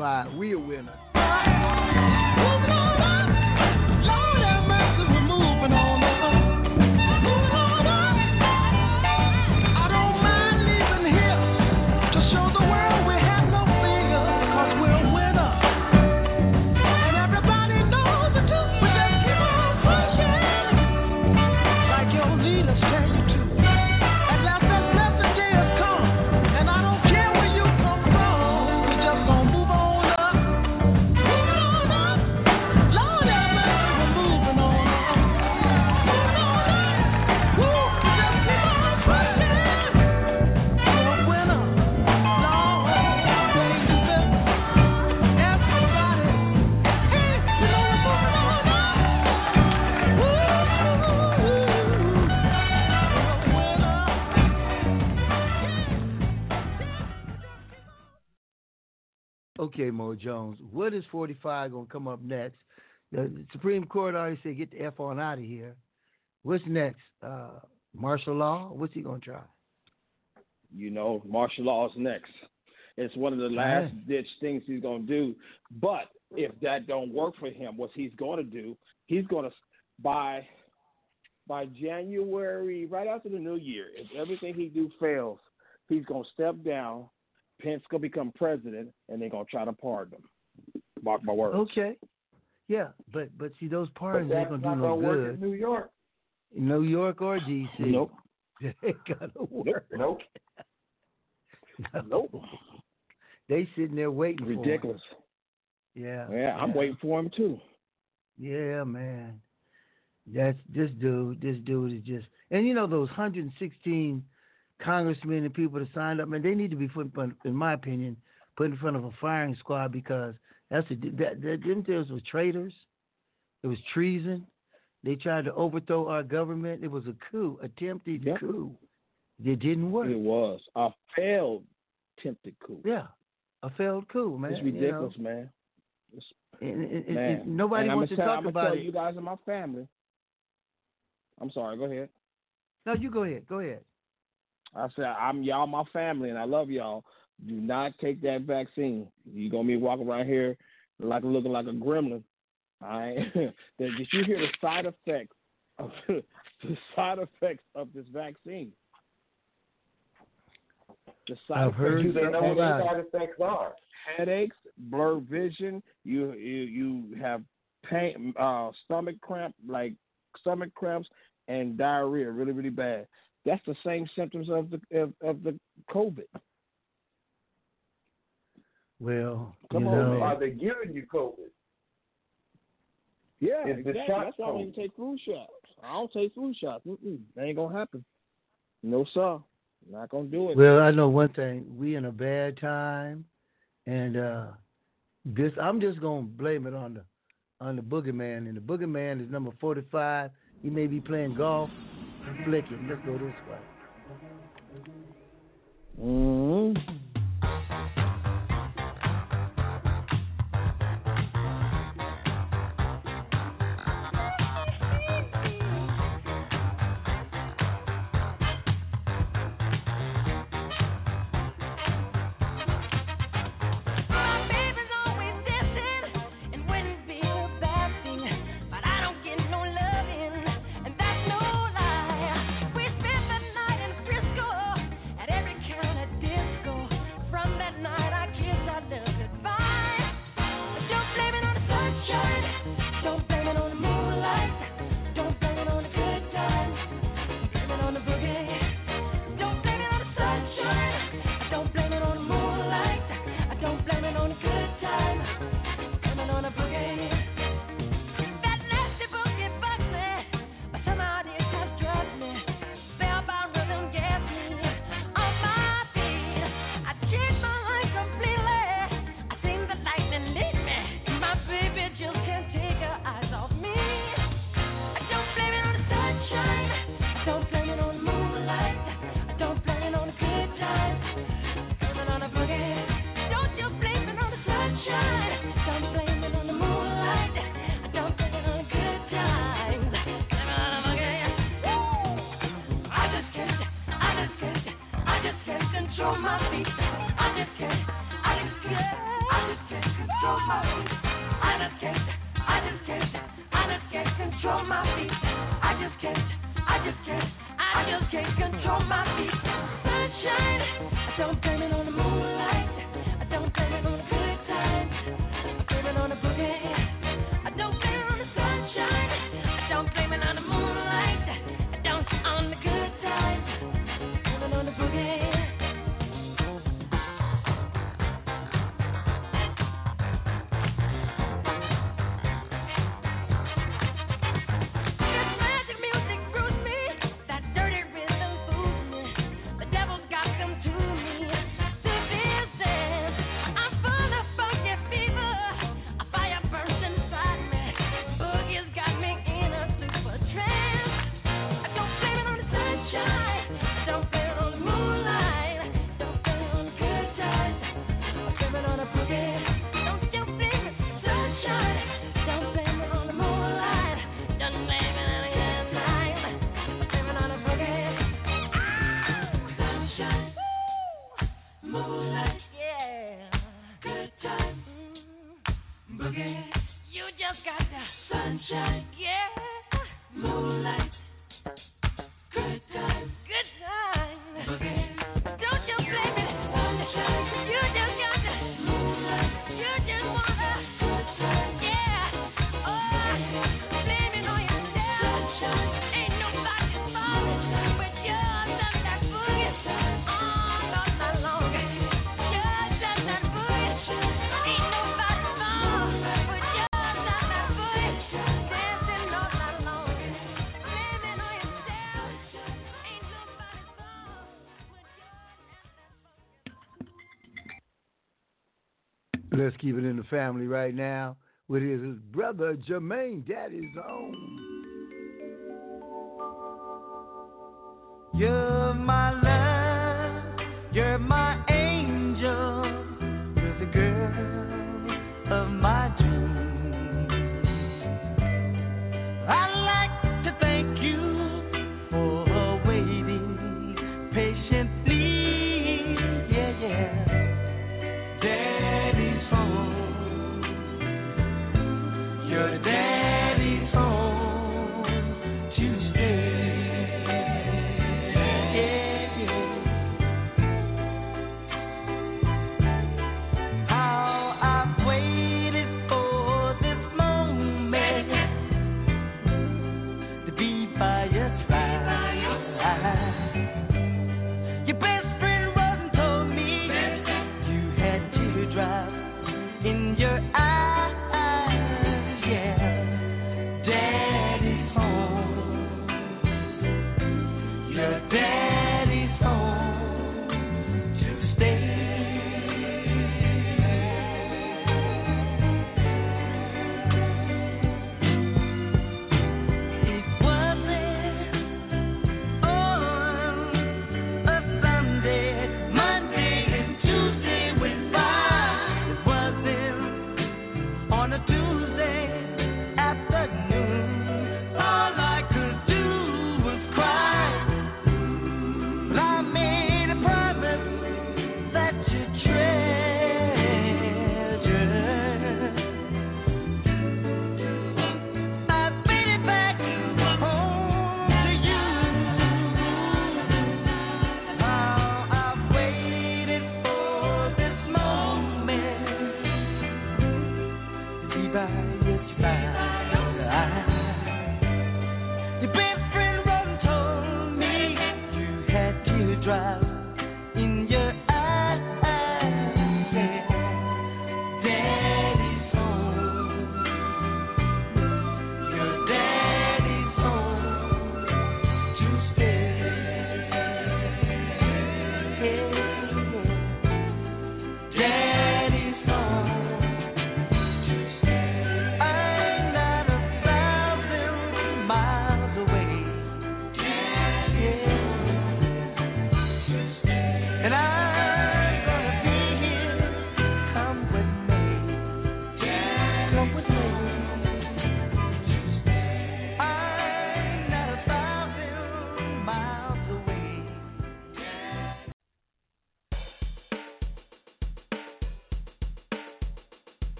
45. We a winner. Jones. What is 45 going to come up next? The Supreme Court already said get the F on out of here. What's next? Uh, martial law? What's he going to try? You know, martial law is next. It's one of the last Right. ditch things he's going to do. But if that don't work for him, what he's going to do, he's going to by by January, right after the new year, if everything he do fails, he's going to step down. Pence to become president, and they're to try to pardon him. Mark my words. Okay. Yeah, but but see those pardons ain't gonna do no gonna work good. in New York. New York or DC. Nope. [LAUGHS] They gonna work. Nope. [LAUGHS] Nope. They sitting there waiting. Ridiculous. Yeah. Yeah, I'm waiting for him too. Yeah, man. That's this dude. This dude is just, and you know those 116 congressmen and people that signed up, man. They need to be put in front, in my opinion, put in front of a firing squad because that's a, that, that them deals were traitors. It was treason. They tried to overthrow our government. It was a coup, attempted coup. It didn't work. It was a failed attempted coup. Yeah, a failed coup, man. It's you know. ridiculous, man. It's, And, and- and- man. and nobody and wants I'm to tell, talk I'm about tell it. you guys in my family. I'm sorry. Go ahead. No, you go ahead. Go ahead. I said, I'm y'all my family and I love y'all. Do not take that vaccine. You're gonna be walking around here like looking like a gremlin. All right. [LAUGHS] Did you hear the side effects of [LAUGHS] the side effects of this vaccine? The side I've heard You they know what the side effects are. Headaches, blurred vision. You you you have pain, uh, stomach cramp, like stomach cramps and diarrhea, really really bad. That's the same symptoms of the of, of the COVID. Well, come on, know. are they giving you COVID? Yeah, exactly. That's why I don't take flu shots. I don't take flu shots. Mm-mm. That ain't gonna happen. No sir, not gonna do it. Well, I know one thing. We in a bad time, and uh this I'm just gonna blame it on the on the boogeyman. And the boogeyman is number forty five. He may be playing golf, Flick it. Let's go this way. Mm-hmm. keep it in the family right now with his, brother Jermaine Daddy's Home. You're my love, you're my angel.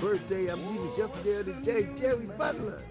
Birthday. I believe it's yesterday or today. Jerry Butler.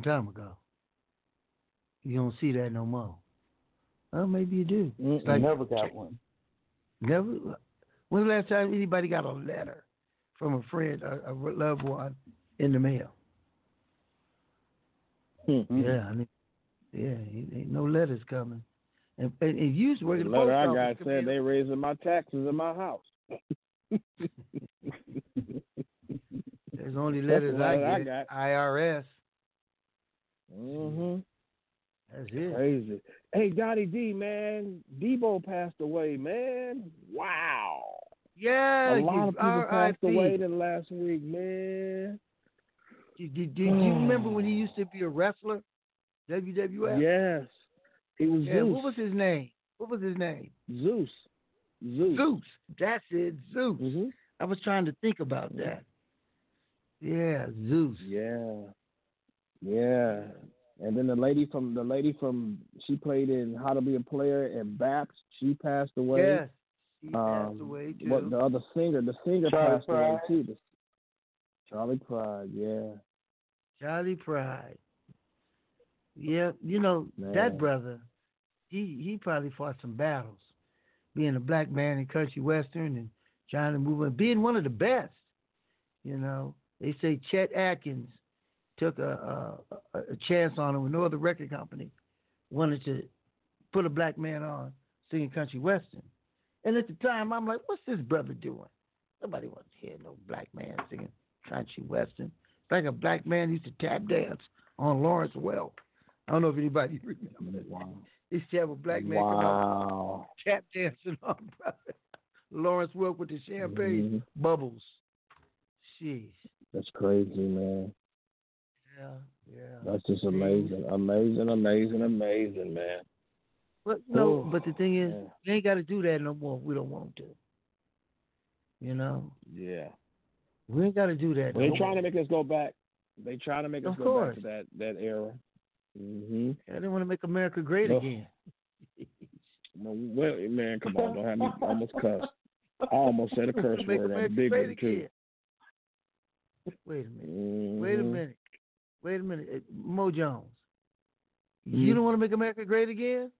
Long time ago. You don't see that no more. Well, maybe you do. It's like- never got one. Never. When's the last time anybody got a letter from a friend, a, a loved one, in the mail? Mm-hmm. Yeah, I mean, yeah, ain't, ain't no letters coming. And, and, and you used to work The at the letter I got said they raising my taxes in my house. [LAUGHS] [LAUGHS] There's only letters I I get. got. IRS. Mm-hmm. That's it. Crazy. Hey, Donny D, man, Debo passed away, man. Wow. Yeah, a lot of people passed away the last week, man. Did, did, did you [SIGHS] remember when he used to be a wrestler? WWF? Yes. He was Yeah, Zeus. what was his name? What was his name? Zeus. Zeus. Zeus. That's it, Zeus. Mm-hmm. I was trying to think about that. Yeah, Zeus. Yeah. Yeah. And then the lady from the lady from she played in How to Be a Player and Baps, she passed away. Yes. He passed Um, away too. What the other singer, the singer Charlie passed away too. The- Charley Pride, yeah. Charley Pride. Yeah, you know Man. that brother. He he probably fought some battles, being a black man in country western and trying to move on, being one of the best. You know, they say Chet Atkins took a a, a chance on him when no other record company wanted to put a black man on singing country western. And at the time, I'm like, what's this brother doing? Nobody wants to hear no black man singing country western. It's like a black man used to tap dance on Lawrence Welk. I don't know if anybody [LAUGHS] remember that. He used to have a black man come out Wow. tap dancing on [LAUGHS] brother. Lawrence Welk with the champagne Mhm. bubbles. Jeez. That's crazy, man. Yeah, yeah. That's just amazing. Amazing, amazing, amazing, man. But no, Oh, but the thing is, man. they ain't got to do that no more. if We don't want to. You know, Yeah. we ain't got to do that. They no trying to make us go back. They trying to make us Of go course. back to that that era. hmm Yeah, they want to make America great Ugh. again. [LAUGHS] Well, man, come on, don't have me [LAUGHS] almost cuss. I almost said a [LAUGHS] curse word. I'm big one too. Wait a minute. Wait a Mhm. minute. Wait a minute. Mo Jones. Mhm. You don't want to make America great again?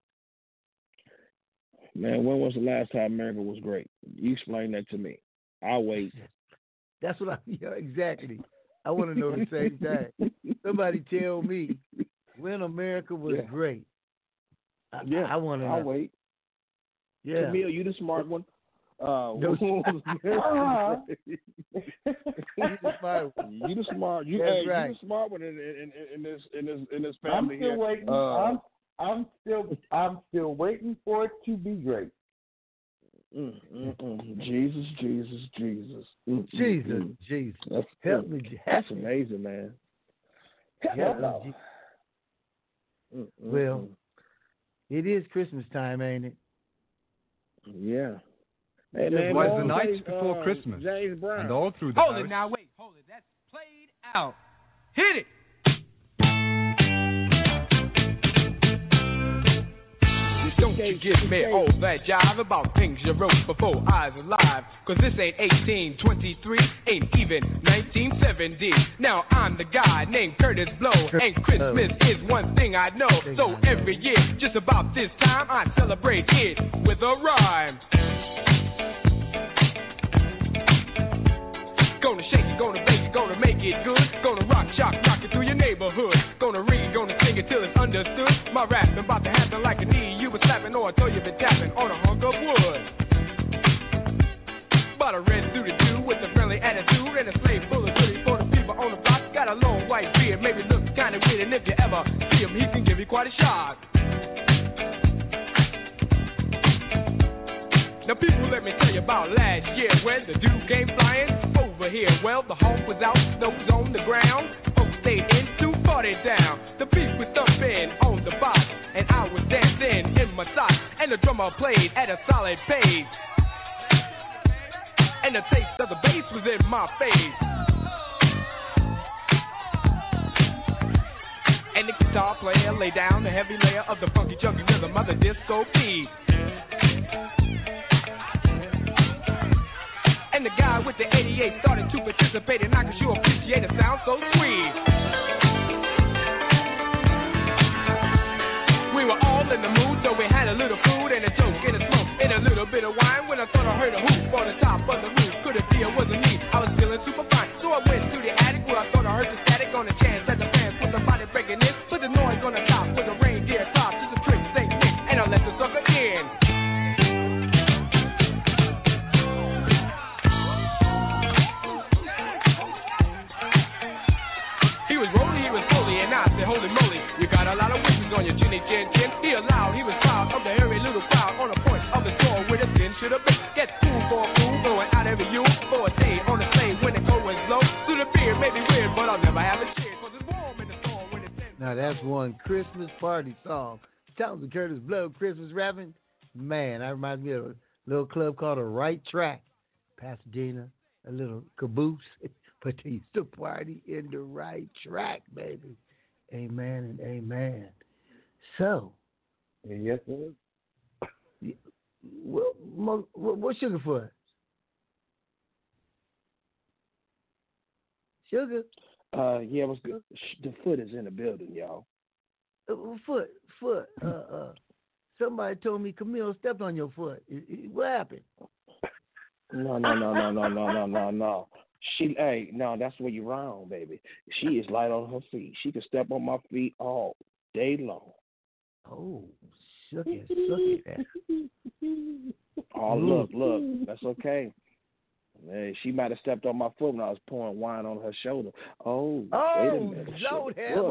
Man, when was the last time America was great? You explain that to me. I'll wait. [LAUGHS] That's what I [LAUGHS] yeah, exactly. I want to know the same thing. Somebody tell me when America was Yeah. great. I, Yeah, I want to I'll know. wait. Yeah. Camille, you the smart one. Uh, [LAUGHS] [LAUGHS] No, uh-huh. you the smart one. You the smart. You, hey, right. you the smart one in, in, in, in this in this in this I'm still here. waiting. Uh, I'm I'm still I'm still waiting for it to be great. mm, mm, mm. Jesus, Jesus, Jesus, Mm, mm, Jesus. Jesus. That's, Help me, That's help amazing, man. Help me, Hello. Je- Mm, mm, Well, it is Christmas time, ain't it? yeah. Hey, It man, was the night days, before uh, Christmas. James Brown. And all through the Hold house. it now, wait, hold it. That's played out. Hit it. Don't you give me all that jive about things you wrote before I was alive. Cause this ain't 1823, ain't even 1970. Now I'm the guy named Kurtis Blow, and Christmas is one thing I know. So every year, just about this time, I celebrate it with a rhyme. Gonna bake it, gonna make it good. Gonna rock, shock, rock it through your neighborhood. Gonna read, gonna sing it till it's understood. My rapping about to happen like a knee you was slapping or I thought you been tapping on a hunk of wood. But a red suited dude with a friendly attitude and a slave full of goodies for the people on the block. Got a long white beard, maybe looks kinda weird, and if you ever see him, he can give you quite a shock. Now, people, let me tell you about last year when the dude came flying over here. Well, the hawk was out, snow was on the ground. Folks stayed in to party down. The beat was thumping on the box, and I was dancing in my socks. And the drummer played at a solid pace. And the taste of the bass was in my face. And the guitar player laid down the heavy layer of the funky chunky rhythm of the disco beat. And the guy with the 88 started to participate, and I could sure appreciate a sound so sweet. We were all in the mood, so we had a little food and a joke and a smoke and a little bit of wine. When I thought I heard a hoop on the top of the roof, could it be it wasn't me? I was chin. He allowed, he was proud of the hairy little crowd on the point of his door where the tin should have been. Get fool for a fool, going out every you for a day on the slave when the cold was low. Through the beer may weird, but I'll never have a cheer, the. Now that's one Christmas party song. Townsend Kurtis Blow, Christmas rapping. Man, that reminds me of a little club called the Right Track, Pasadena. A little caboose, [LAUGHS] but they used to party in the right track, baby. Amen and amen. So, yes, sir. what, what, what Sugarfoot? Sugar, Uh, yeah, what's good? The foot is in the building, y'all. uh, foot, foot. Uh, uh, somebody told me Camille stepped on your foot. What happened? No, no, no, no, no, no, no, no, no. She, hey, no, that's where you're wrong, baby. She is light on her feet. She can step on my feet all day long. Oh, shook it, shook it. Oh, look, look, that's okay. Man, she might have stepped on my foot when I was pouring wine on her shoulder. Oh, wait a Oh, minute. Lord shit. have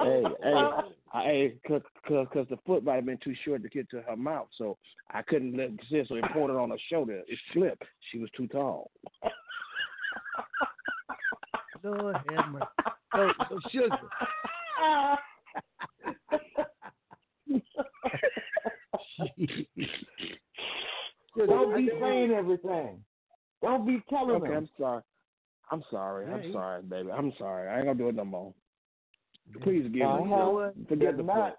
hey, hey, I, hey, cause, cause, 'cause the foot might have been too short to get to her mouth, so I couldn't let it sit, so it poured it on her shoulder. It slipped. She was too tall. Lord have mercy. So, so sugar. [LAUGHS] Don't be saying everything. Don't be telling Okay, them. I'm sorry. I'm sorry. I'm sorry, baby. I'm sorry. I ain't gonna do it no more. Please forgive me. Uh-huh. Forget the Better not.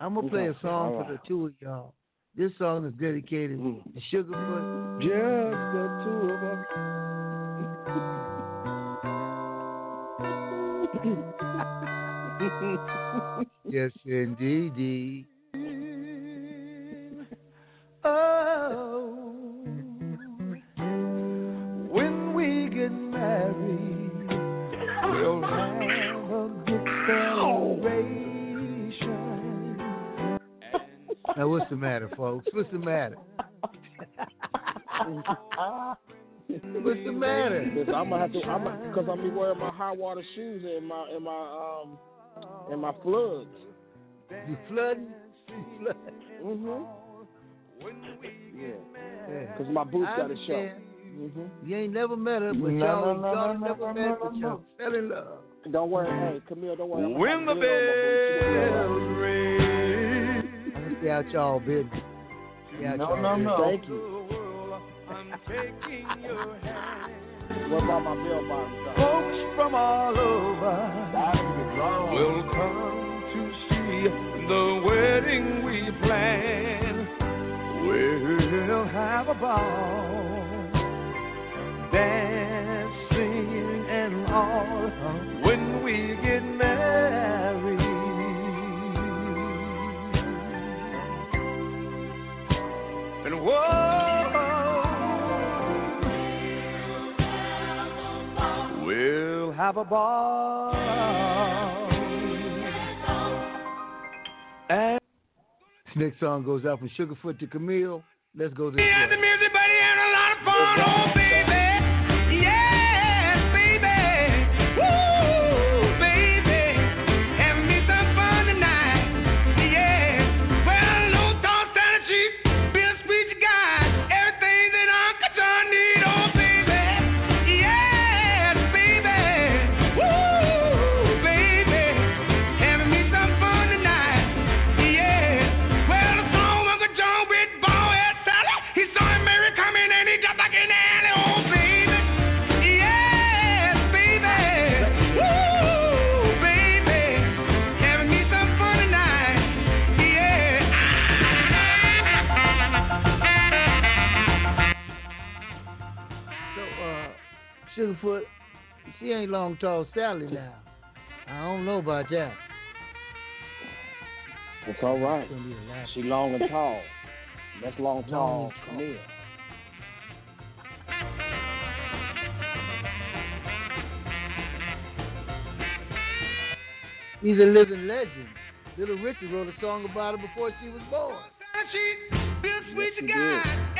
I'm gonna play a song all for the two of y'all. This song is dedicated to Sugarfoot. Just the two of us. yes, indeed. The matter, folks? What's the matter? What's the matter? Listen, I'm gonna have to, I'm because I'm gonna be wearing my high water shoes and my and my um and my floods. You flooding? You flooding? Mhm. Yeah. Yeah. Because my boots got to show. understand. Mhm. You ain't never met her, but No, y'all, no, no, y'all no, never no, met, no, but no, y'all fell in love. Don't worry, hey Camille, don't worry. When the glitter on stay out y'all business. Stay out No, no, no. Thank you. What about my though? Folks from all over will come to see the wedding we plan. We'll have a ball, dancing and all when we get married. Have a ball. And This next song goes out from Sugarfoot to Camille. Let's go this way. Sugarfoot, she ain't long, tall Sally now. I don't know about that. It's all right. Gonna be a laugh. She long and tall. That's long, Long tall, and tall. Camille. He's a living legend. Little Richard wrote a song about her before she was born. She be a sweet she guy. did.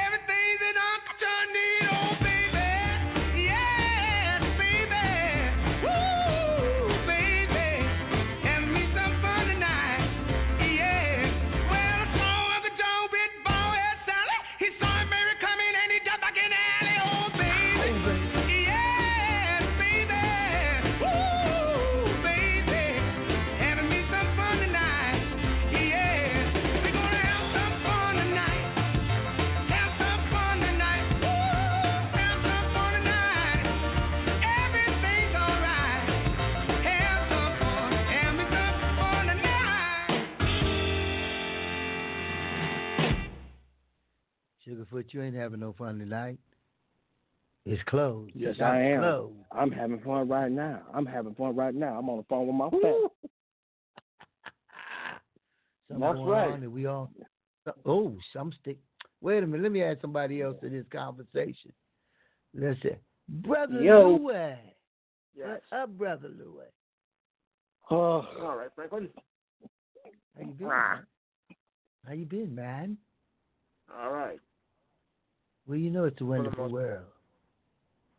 Sugarfoot, you ain't having no fun tonight. It's closed. Yes, It's I am. Closed. I'm having fun right now. I'm having fun right now. I'm on the phone with my family. [LAUGHS] That's right. that we all. Oh, some stick. Wait a minute. Let me add somebody else to this conversation. Let's see. Brother Yo. Louis. What's up, Brother Louis? Oh, uh, all right, Franklin. How you been? How you been, man? All right. Well, you know it's a wonderful world.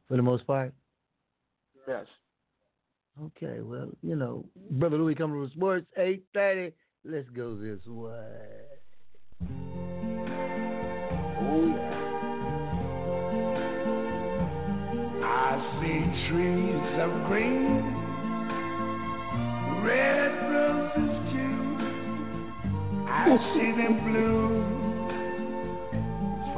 For the most part. Yes. Okay, well, you know, Brother Louis coming to sports, 8.30. Let's go this way. Oh, yeah. I see trees of green, red roses too. I see them bloom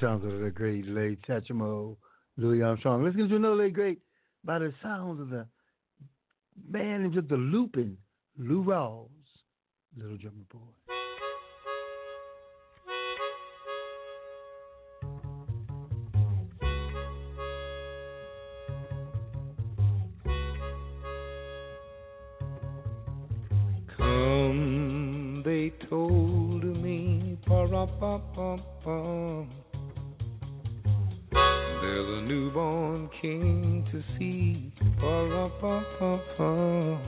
sounds of the great late Satchmo Louis Armstrong. Let's get to another late great by the sounds of the man just the looping Lou Rawls, Little Drummer Boy. Come, they told me, pa-ra-pa-pa-pum. There's a newborn king to see, pa-ra-pa-pa-pum.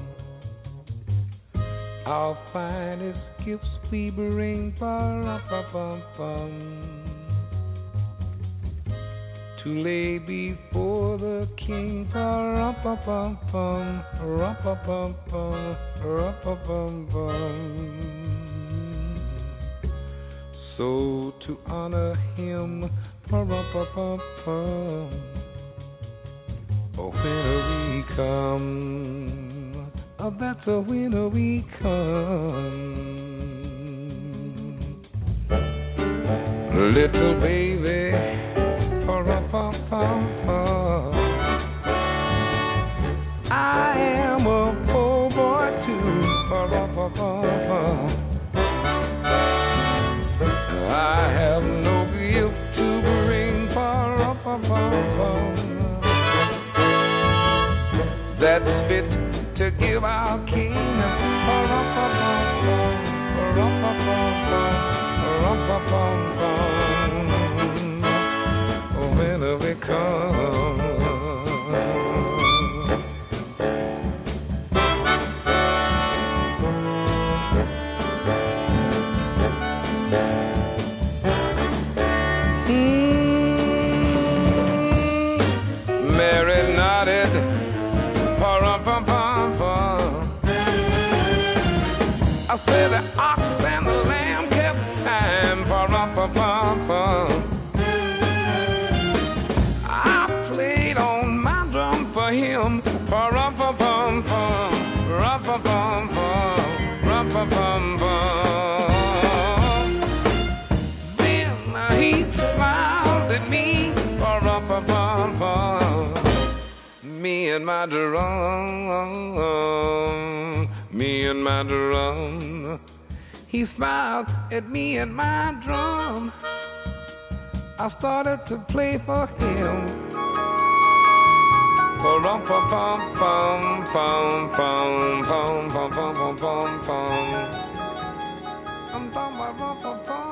Our finest gifts we bring, pa-ra-pa-pum-pum. To lay before the king, pa-ra-pa-pum-pum, ra-pa-pum-pum, ra-pa-pum-pum. So to honor him, oh, winter we come, oh, that's a winter we come. Little baby, pa-ra-pa-pum-pum. I That's fit to give our king, and my drum, me and my drum. He smiled at me and my drum. I started to play for him. Pum pum pum pum pum pum pum pum. I'm pum pum.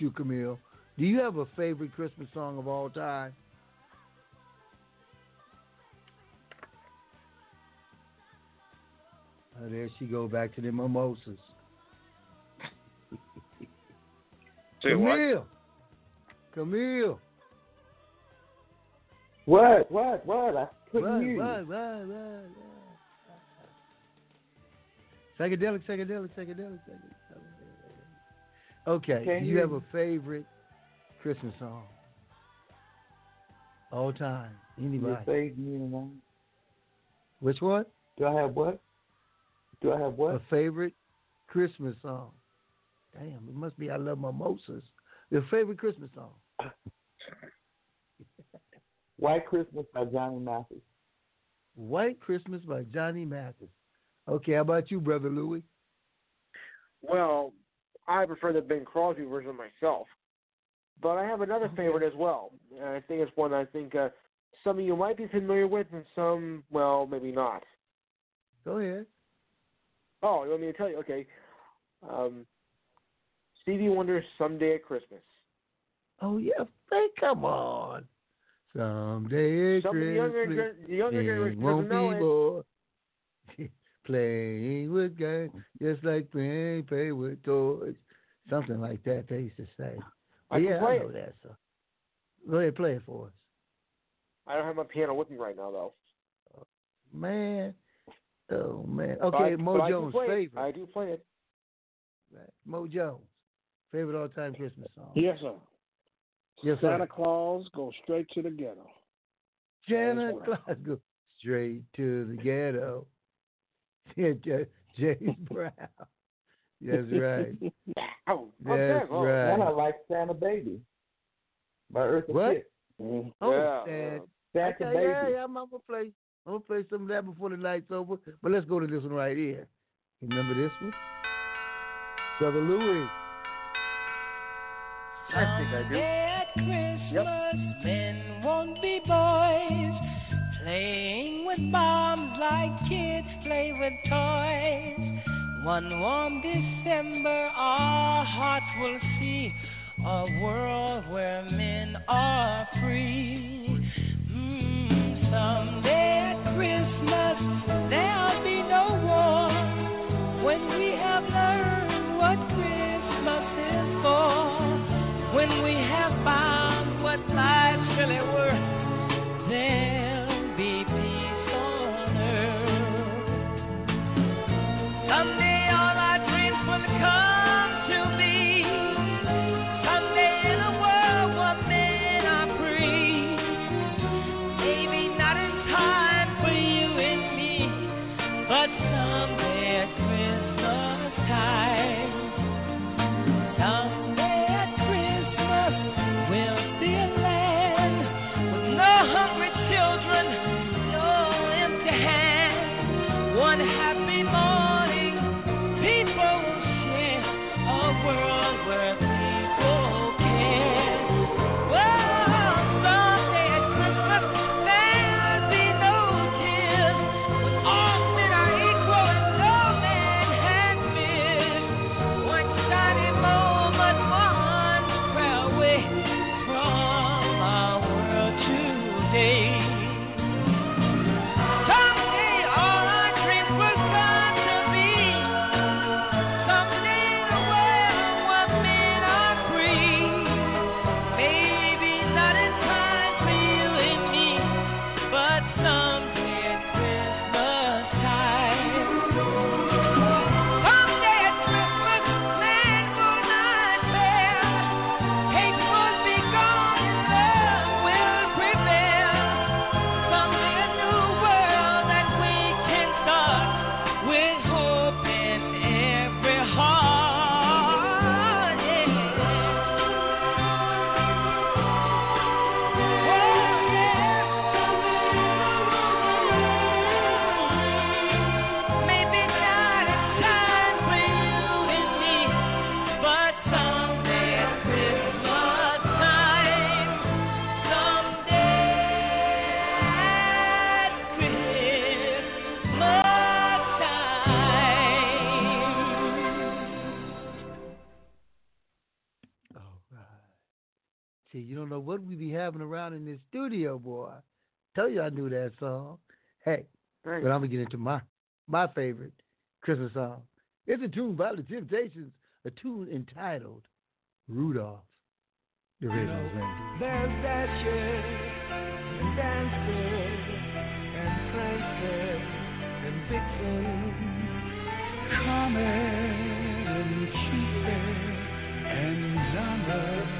Starting you, Camille. Do you have a favorite Christmas song of all time? Oh, there she go back to the mimosas. [LAUGHS] Say what? Camille. Camille. What? What? What? I couldn't What, hear you. what, what, what, what? Psychedelic, psychedelic, psychedelic, psychedelic. Okay. Can't Do you hear have a favorite Christmas song? All time. You Anybody? saved me tonight. Which one? Do I have what? Do I have what? A favorite Christmas song. Damn, it must be I Love Mimosas. Your favorite Christmas song. [LAUGHS] White Christmas by Johnny Mathis. White Christmas by Johnny Mathis. Okay, how about you, Brother Louie? Well, I prefer the Bing Crosby version myself, but I have another favorite as well. And I think it's one I think uh, some of you might be familiar with, and some, well, maybe not. Go ahead. Oh, you want me to tell you? Okay. Um, Stevie Wonder's "Someday at Christmas." Oh yeah, hey, come on. Someday at Some of the younger Christmas, the younger generation won't doesn't know it. more playing with guns, just like playing play with toys. Something like that they used to say. I yeah, play I know it. that So. Go ahead, play it for us, I don't have my piano with me right now, though. man. Oh man. Okay, I- Mo but I do Jones' play it. favorite. I do play it. Mo Jones, favorite all-time Christmas song. Yes, sir. Yes, sir. Santa Claus goes straight to the ghetto. Santa Claus go straight to the ghetto. [LAUGHS] Yeah, James [LAUGHS] Brown. That's right. [LAUGHS] Oh, That's And I like Santa Baby by Eartha What? Kitt. Oh, Yeah, Stan. Santa Okay, Baby. yeah, yeah, I'm, I'm gonna play. I'm gonna play some of that before the night's over. But let's go to this one right here. Remember this one, Brother Louis. I think I do. At Christmas, men with toys. One warm December, our hearts will see a world where men are free. Mm, someday at Christmas, there'll be no war when we have learned what Christmas is for. When we have found what life's really worth, there'll radio boy. Tell you I knew that song. Hey, Thanks. but I'm gonna get into my my favorite Christmas song. It's a tune by the Temptations, a tune entitled Rudolph. The original thing. There's dashes and dances and prances and vixens, comets and cheaters and zombies.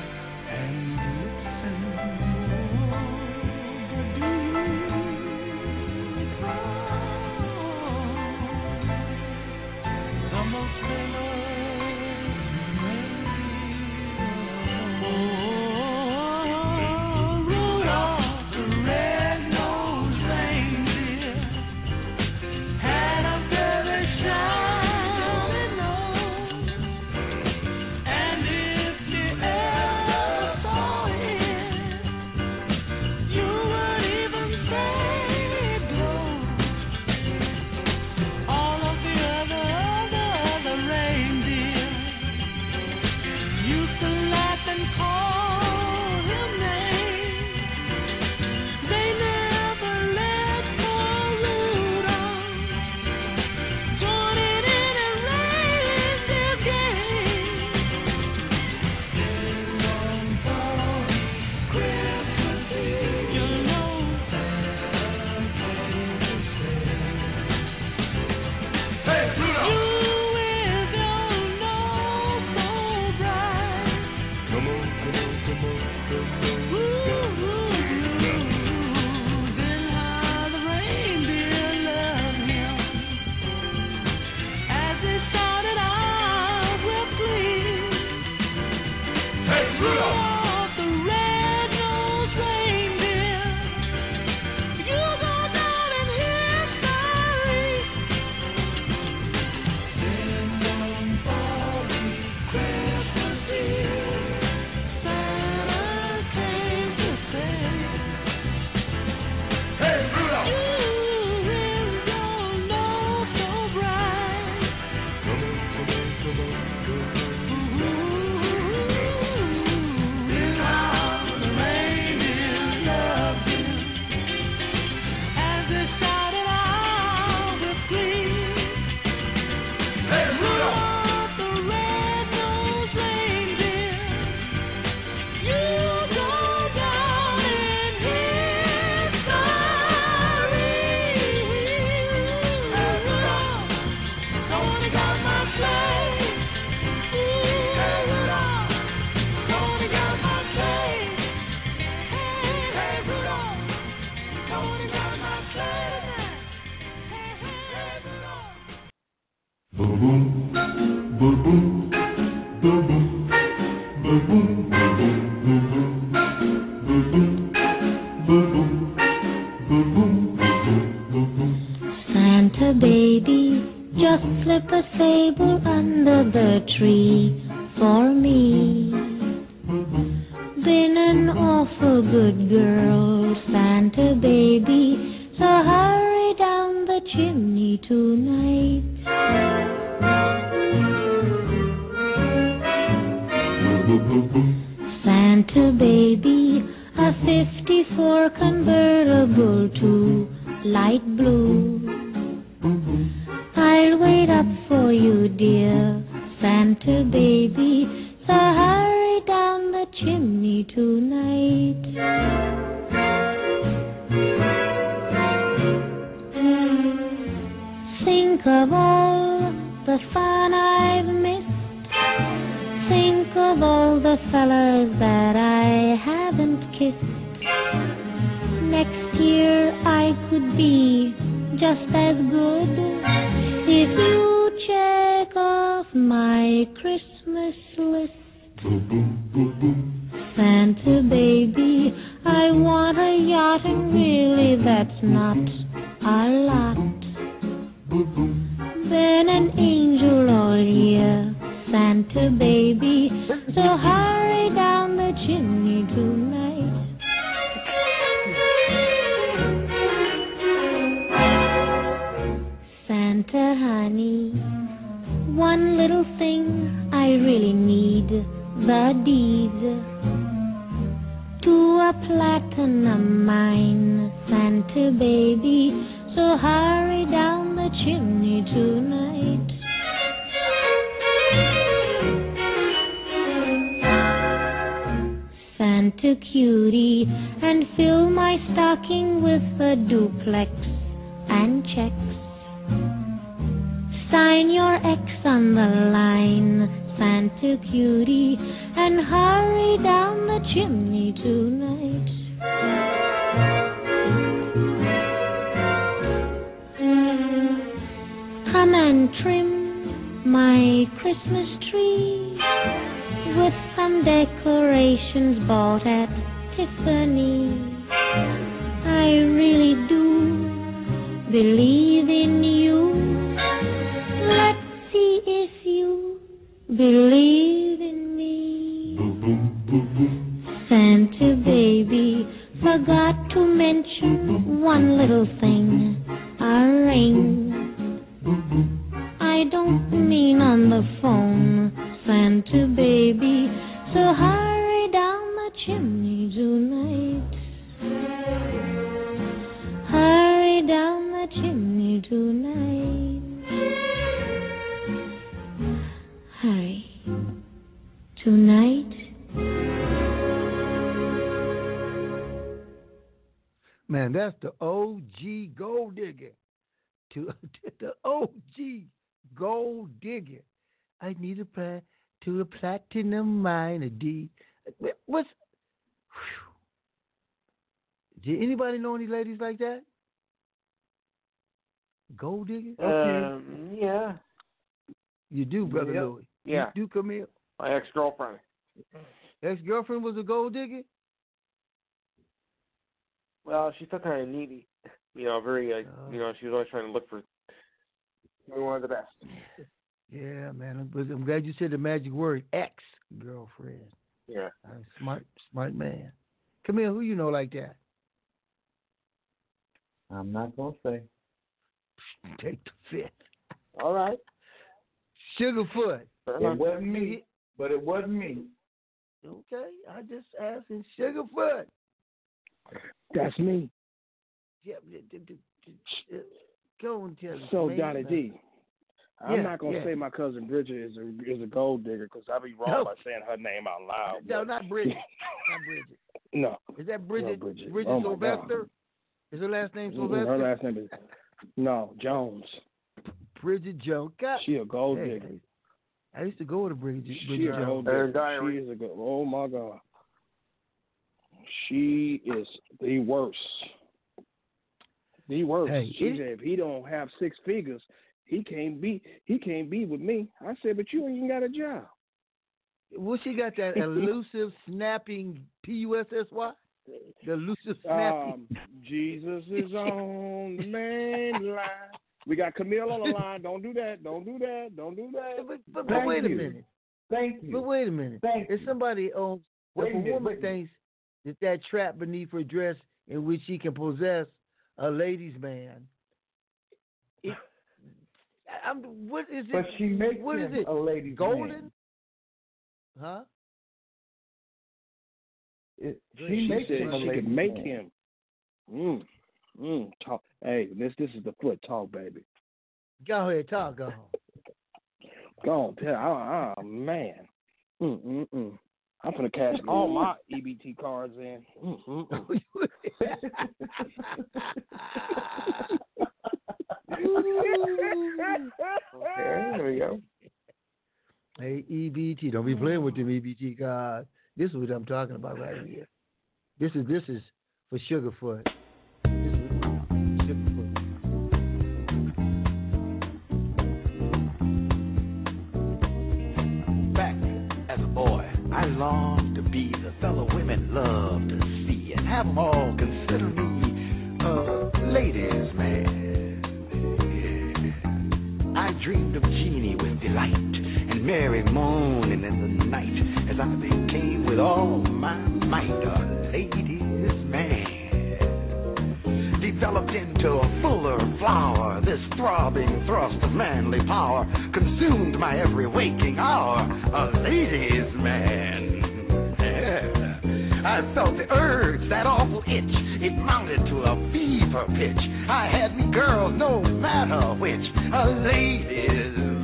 my Christmas Did anybody know any ladies like that? Gold digger? Um, yeah. You do, brother Yep. Louis. Yeah. You do, Camille. My ex girlfriend. Ex girlfriend was a gold digger? Well, she still kind of needy. You know, very, like, you know, she was always trying to look for one of the best. Yeah, man. I'm, I'm glad you said the magic word ex girlfriend. Yeah. Uh, smart, smart man. Camille, who you know like that? I'm not gonna say. Take the fifth. All right. Sugarfoot. Uh-huh. It wasn't me, but it wasn't me. Okay, I just asking Sugarfoot. That's me. Yeah, d- d- d- d- go and tell us. So man, Donnie about- D. I'm Yeah, not gonna yeah. say my cousin Bridget is a is a gold digger because I'd be wrong No. by saying her name out loud. No, but- not Bridget. [LAUGHS] not Bridget. No. Is that Bridget? Bridget. Bridget Oh, my God. Sylvester? Is her last name Sylvester? Her last name is no Jones. Bridget Jones. God. She a gold Hey, digger. I used to go with a Bridget, She Bridget a Jones. gold digger. She is a good. Oh my God. She is the worst. The worst. Hey, she it- said if he don't have six figures, he can't be he can't be with me. I said, but you ain't even got a job. Well, she got that [LAUGHS] elusive, snapping P U S S Y. The elusive, snapping. Um, Jesus is on the main line. We got Camille on the [LAUGHS] line. Don't do that. Don't do that. Don't do that. But, but, but wait a minute. Thank you. But wait a minute. Thank you. if somebody owns, Wait if a a minute, woman wait thinks that that trap beneath her dress in which she can possess a ladies' man, it, I'm, what is it? But she makes what is him it? a ladies' Golden? man. Huh? It, She, she makes said him a she ladies' could make man. him. Mm, mm, talk. Hey, this this is the foot talk, baby. Go ahead, talk. Go on. [LAUGHS] Go on, tell. Oh, oh man. Mm mm mm. I'm gonna cash [LAUGHS] all my EBT cards in. Mm, mm, mm. [LAUGHS] Okay, there we go. Hey, EBT, don't be playing with them EBT cards. This is what I'm talking about right here. This is this is for Sugarfoot. Back as a boy, I longed to be the fellow women love to see and have them all consider me a ladies' man. I dreamed of Jeannie with delight and Mary moaning in the night I became with all my might a ladies' man. Developed into a fuller flower, this throbbing thrust of manly power consumed my every waking hour. A ladies' man. I felt the urge, that awful itch. It mounted to a fever pitch. I had me girls, no matter which. A ladies'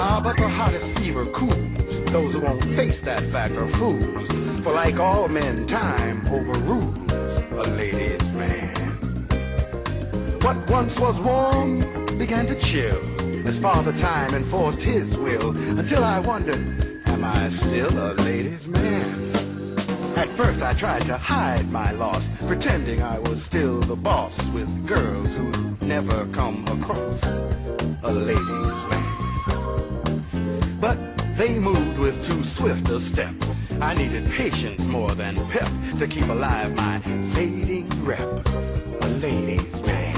Ah, but the hottest fever cools those who won't face that fact are fools. For like all men, time overrules a ladies' man. What once was warm began to chill as Father Time enforced his will until I wondered, am I still a ladies' man? At first I tried to hide my loss, pretending I was still the boss with girls who never come across a ladies' man. They moved with too swift a step. I needed patience more than pep to keep alive my fading rep. A ladies' man.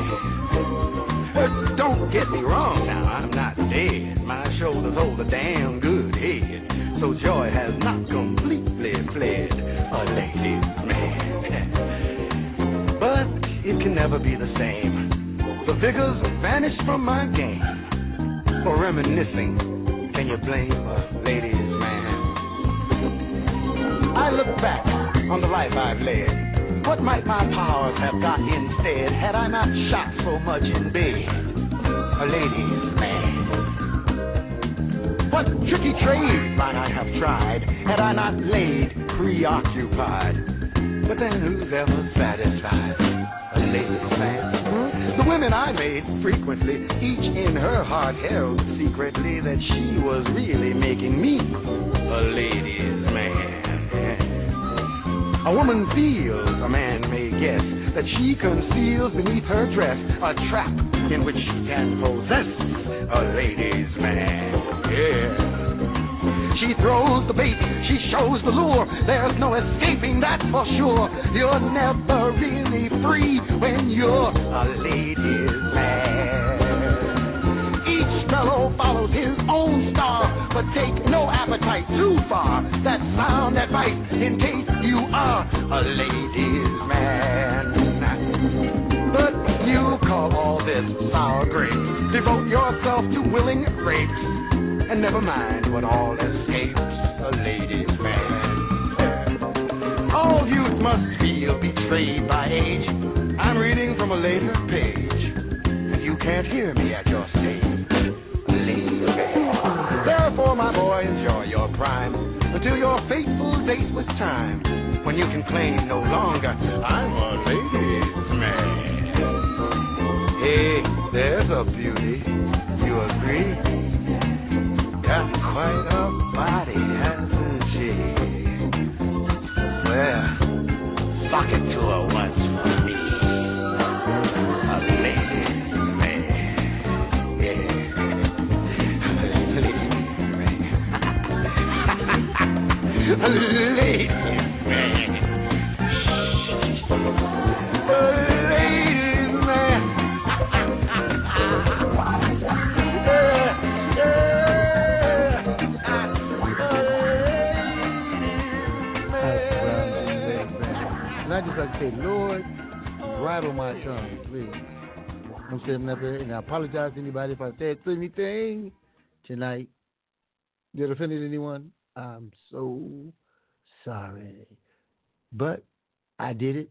Uh, don't get me wrong now, I'm not dead. My shoulders hold a damn good head. So joy has not completely fled. A ladies' man. But it can never be the same. The vigors vanished from my game. For reminiscing, can you blame a ladies' man? I look back on the life I've led. What might my powers have got instead had I not shot so much in bed? A ladies' man. What tricky trade might I have tried had I not laid preoccupied? But then who's ever satisfied? A ladies' man. The women I made frequently, each in her heart held secretly that she was really making me a ladies' man. A woman feels, a man may guess, that she conceals beneath her dress a trap in which she can possess a ladies' man. Yeah. She throws the bait, she shows the lure. There's no escaping that for sure. You're never really free when you're a ladies' man. Each fellow follows his own star, but take no appetite too far. That's sound advice in case you are a ladies' man. But you call all this sour grapes. Devote yourself to willing rapes, and never mind what all escapes a ladies' man. All youth must feel betrayed by age. I'm reading from a later page, and you can't hear me at your stage. Man. Therefore, my boy, enjoy your prime until your fateful date with time, when you can claim no longer I'm a ladies' man. Hey, there's a beauty. You agree? Got quite a body, hasn't she? Well, sock it to her once for me. Man. Yeah. [LAUGHS] Man. I just like to say, Lord, bridle my tongue, please. I'm saying nothing, and I apologize to anybody if I said anything tonight that offended anyone. I'm so sorry. But I did it,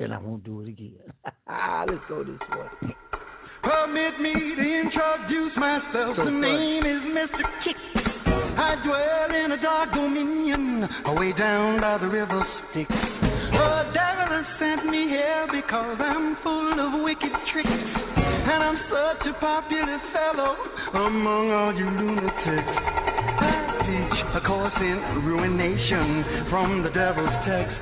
and I won't do it again. [LAUGHS] Let's go this way. Permit me to introduce myself. So the name is Mr. Kick. I dwell in a dark dominion, away down by the river Styx. The devil has sent me here because I'm full of wicked tricks. And I'm such a popular fellow among all you lunatics. I teach a course in ruination from the devil's text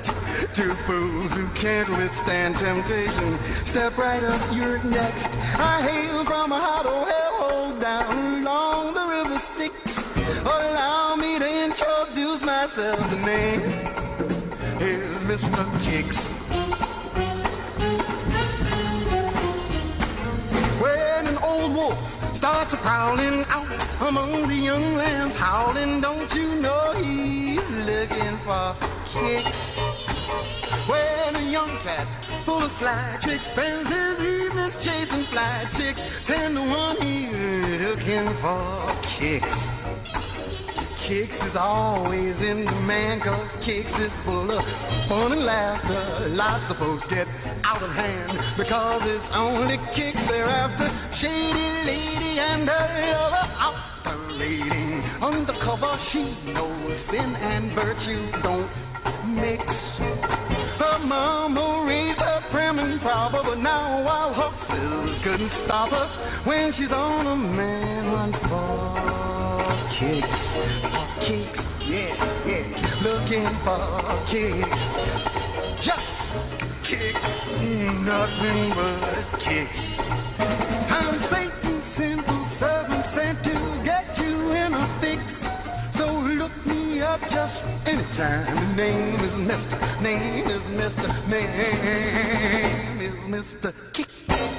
to fools who can't withstand temptation. Step right up, you're next. I hail from a hollow hellhole down along the river Styx. Allow me to introduce myself. The name is Mr. Kicks. When an old wolf starts prowling out among the young lambs howling, don't you know he's looking for kicks? When a young cat full of sly tricks spends his evenings chasing fly chicks, ten to one he's looking for kicks. Kicks is always in demand, cause Kicks is full of fun and laughter. Lots of folks get out of hand because it's only Kicks they're after. Shady lady and her other oscillating undercover, she knows sin and virtue don't mix. Her mama raised her prim and proper, but now while her couldn't stop her when she's on a man for kicks, kicks, yeah, yeah. Looking for kicks, just kicks, nothing but kicks. I'm Satan's simple servant sent to get you in a fix. So look me up just anytime. Name is Mister, name is Mister, name is Mister Kicks.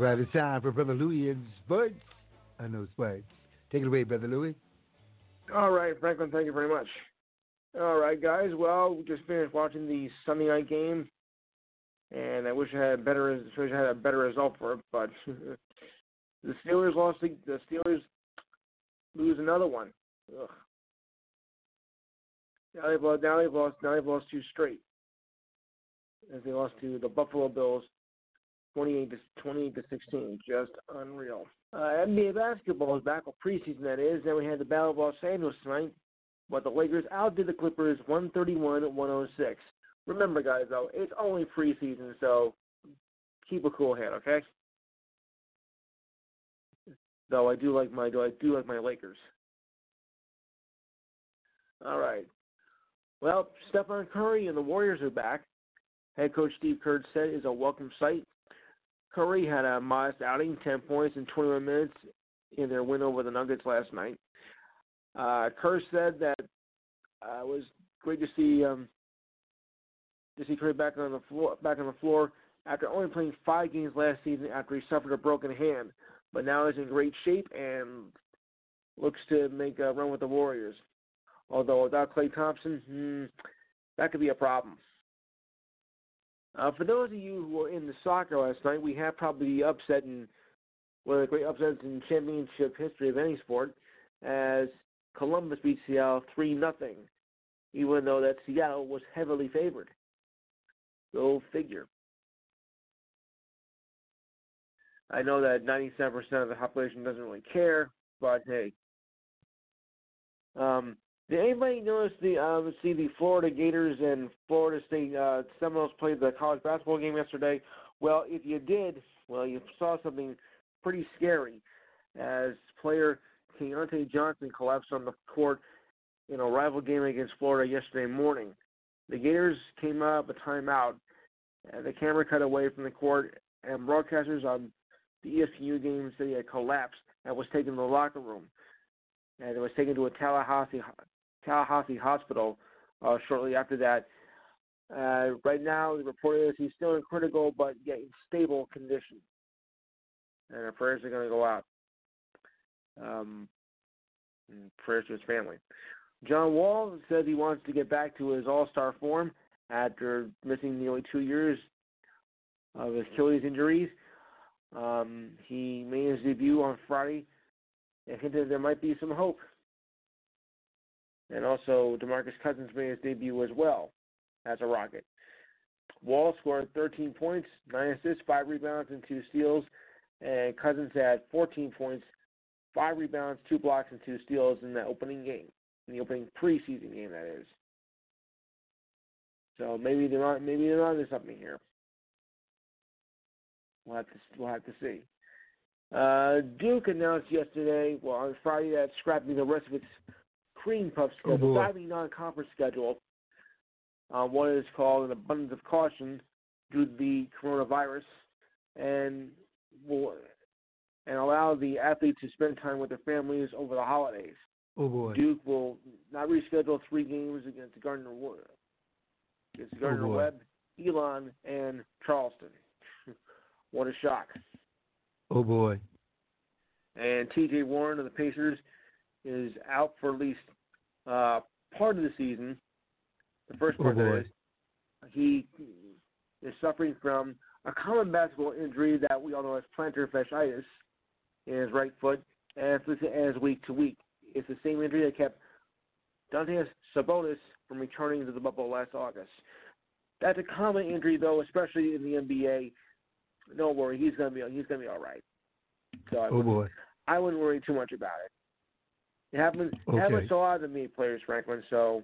Right, it's time for Brother Louie and Sports. I know sports. Take it away, Brother Louie. All right, Franklin, thank you very much. All right, guys. Well, we just finished watching the Sunday night game, and I wish I had a better, wish I had a better result for it, but [LAUGHS] the Steelers lost. The, the Steelers lose another one. Ugh. Now they've lost. Now they've lost. Now they've lost two straight. As they lost to the Buffalo Bills, twenty-eight to twenty-eight to sixteen. Just unreal. Uh, NBA basketball is back with preseason. That is. Then we had the Battle of Los Angeles tonight, but the Lakers outdid the Clippers one thirty-one one hundred six. Remember, guys, though, it's only preseason, so keep a cool head, okay? Though I do like my, I do like my Lakers. All right. Well, Stephen Curry and the Warriors are back. Head coach Steve Kerr said is a welcome sight. Curry had a modest outing, 10 points in 21 minutes in their win over the Nuggets last night. Uh, Kerr said that uh, it was great to see um, to see Curry back on the floor back on the floor after only playing five games last season after he suffered a broken hand. But now he's in great shape and looks to make a run with the Warriors. Although without Klay Thompson, hmm, that could be a problem. Uh, for those of you who were in the soccer last night, we had probably the upset in one of the great upsets in championship history of any sport, as Columbus beat Seattle three nothing, even though that Seattle was heavily favored. Go figure. I know that 97% of the population doesn't really care, but hey. Um, did anybody notice the um, see the Florida Gators and Florida State uh, Seminoles played the college basketball game yesterday? Well, if you did, well, you saw something pretty scary, as player Keyontae Johnson collapsed on the court in a rival game against Florida yesterday morning. The Gators came up a timeout, and the camera cut away from the court, and broadcasters on the E ESPN game said he had collapsed and was taken to the locker room, and it was taken to a Tallahassee Tallahassee hospital uh, shortly after that. Uh, right now, the report is he's still in critical but yet stable condition, and our prayers are going to go out. Um, prayers to his family. John Wall says he wants to get back to his All-Star form after missing nearly two years of Achilles injuries. Um, he made his debut on Friday and hinted there might be some hope. And also, DeMarcus Cousins made his debut as well as a Rocket. Wall scored 13 points, 9 assists, 5 rebounds, and 2 steals. And Cousins had 14 points, 5 rebounds, 2 blocks, and 2 steals in the opening game, in the opening preseason game, that is. So maybe they're on, maybe they're onto something here. We'll have to we'll have to see. Uh, Duke announced yesterday, well on Friday, that scrapping the rest of its cream puff Oh, schedule, boy. diving non-conference schedule. Uh, what is called an abundance of caution due to the coronavirus, and will and allow the athletes to spend time with their families over the holidays. Oh boy. Duke will not reschedule three games against Gardner against Gardner Oh. Webb, Elon, and Charleston. [LAUGHS] what a shock! Oh boy. And T.J. Warren of the Pacers is out for at least uh, part of the season. The first Oh, part is. He is suffering from a common basketball injury that we all know as plantar fasciitis in his right foot, and it's as week to week. It's the same injury that kept Dante Sabonis from returning to the bubble last August. That's a common injury, though, especially in the NBA. Don't worry, he's gonna be he's gonna be all right. So Oh wouldn't- boy. I wouldn't worry too much about it. It happens. It happens to a lot of the meat players, Franklin. So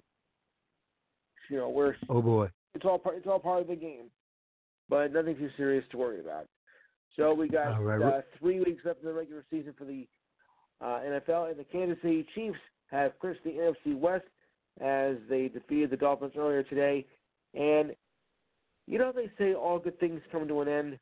you know we're Oh boy. it's all part it's all part of the game, but nothing too serious to worry about. So we got right. uh, three weeks left in the regular season for the uh, NFL, and the Kansas City Chiefs have clinched the NFC West as they defeated the Dolphins earlier today. And you know they say all good things come to an end.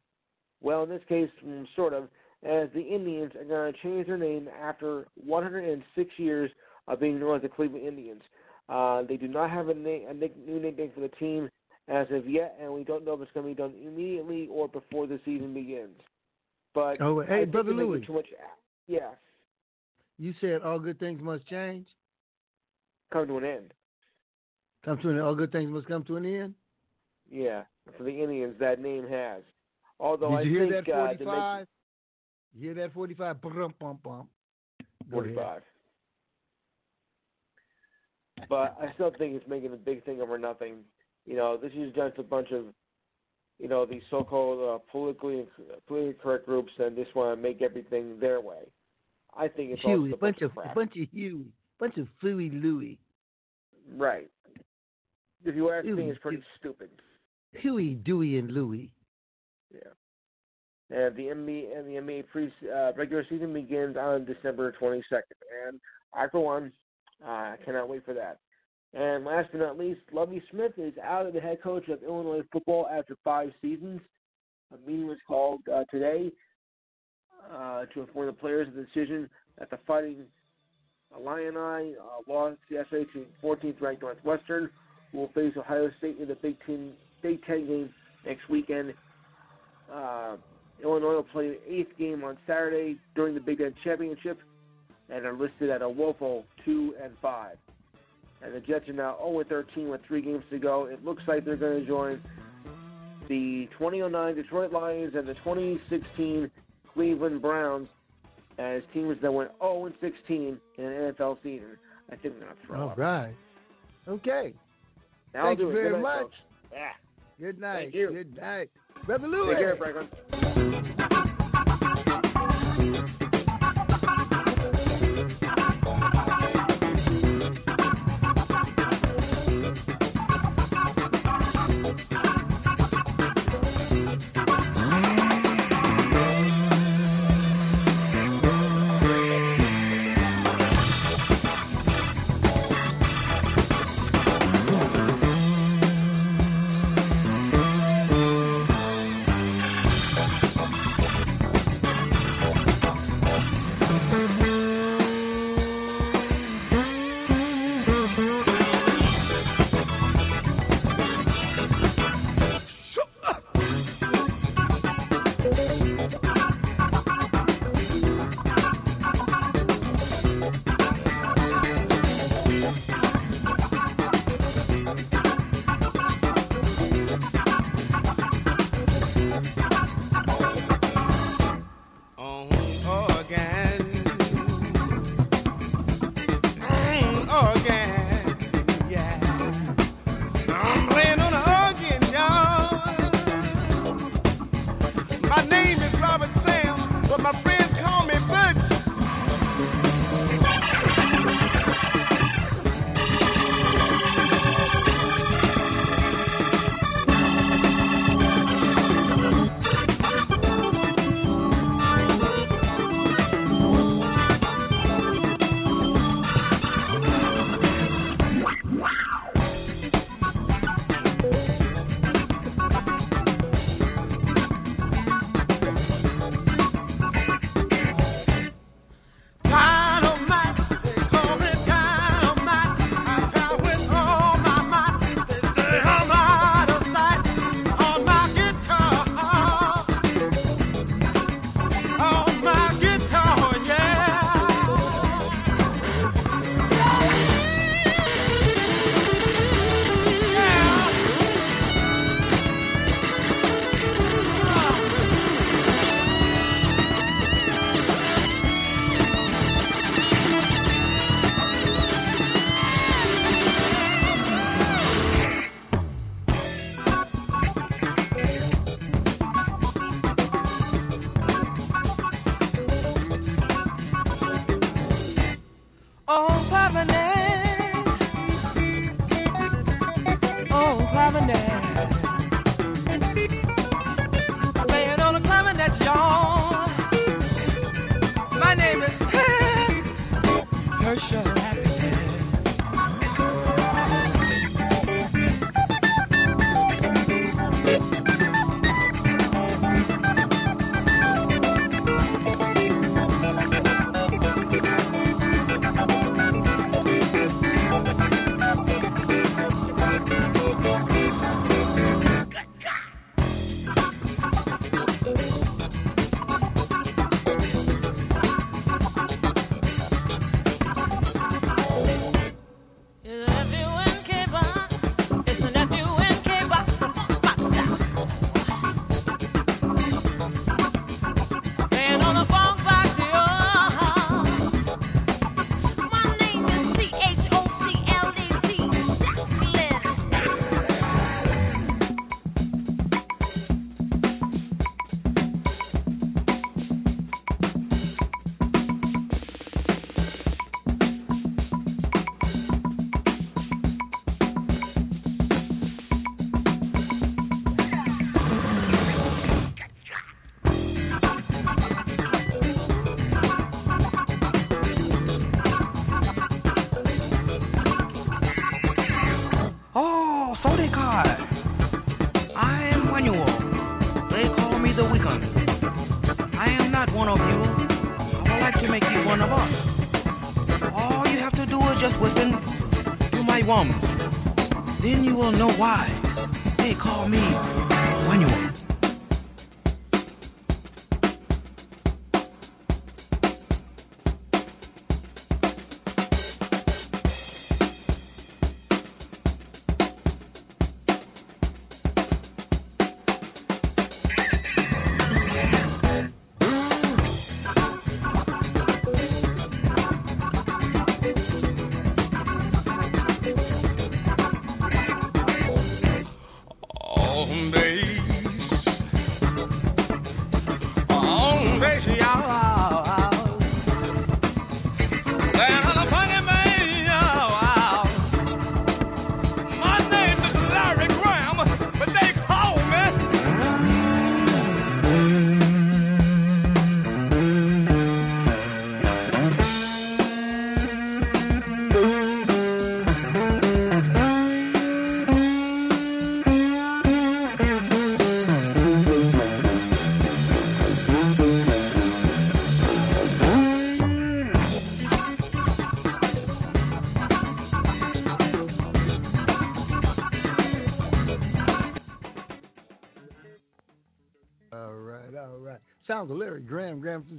Well, in this case, mm, sort of, as the Indians are going to change their name after 106 years of being known as the Cleveland Indians. Uh, they do not have a, na- a nick- new nickname for the team as of yet, and we don't know if it's going to be done immediately or before the season begins. But Oh, hey, think Brother Louis. too much. Yeah, You said all good things must change. come to an end. Come to an end. all good things must come to an end. Yeah, for the Indians, that name has. Although Did I you hear think that uh, forty to five? You hear that forty five? Bum bum bum. make Go ahead. 45. But I still think it's making a big thing over nothing. You know, this is just a bunch of, you know, these so-called uh, politically politically correct groups and just want to make everything their way. I think it's Huey, a bunch of crap. a bunch of Huey, bunch of Fooey Louie, Right. If you ask me, it's pretty stupid. Huey, Dewey, and Louie. Yeah. And the NBA and the NBA pre uh, regular season begins on December 22nd, and I for one, uh, cannot wait for that. And last but not least, Lovie Smith is out as the head coach of Illinois football after five seasons. A meeting was called uh, today uh, to inform the players of the decision that the Fighting Illini uh, lost yesterday to 14th ranked Northwestern, who will face Ohio State in the Big Ten Big Ten game next weekend. Illinois will play the eighth game on Saturday during the Big Ten Championship, and are listed at a woeful two and five. And the Jets are now 0 13 with three games to go. It looks like they're going to join the 2009 Detroit Lions and the 2016 Cleveland Browns as teams that went 0 16 in an NFL season. I think they're going to throw All up. right. Okay. That'll Thank do you it. very night, much. Yeah. Good night. Good night. Brother. Take care, Franklin. My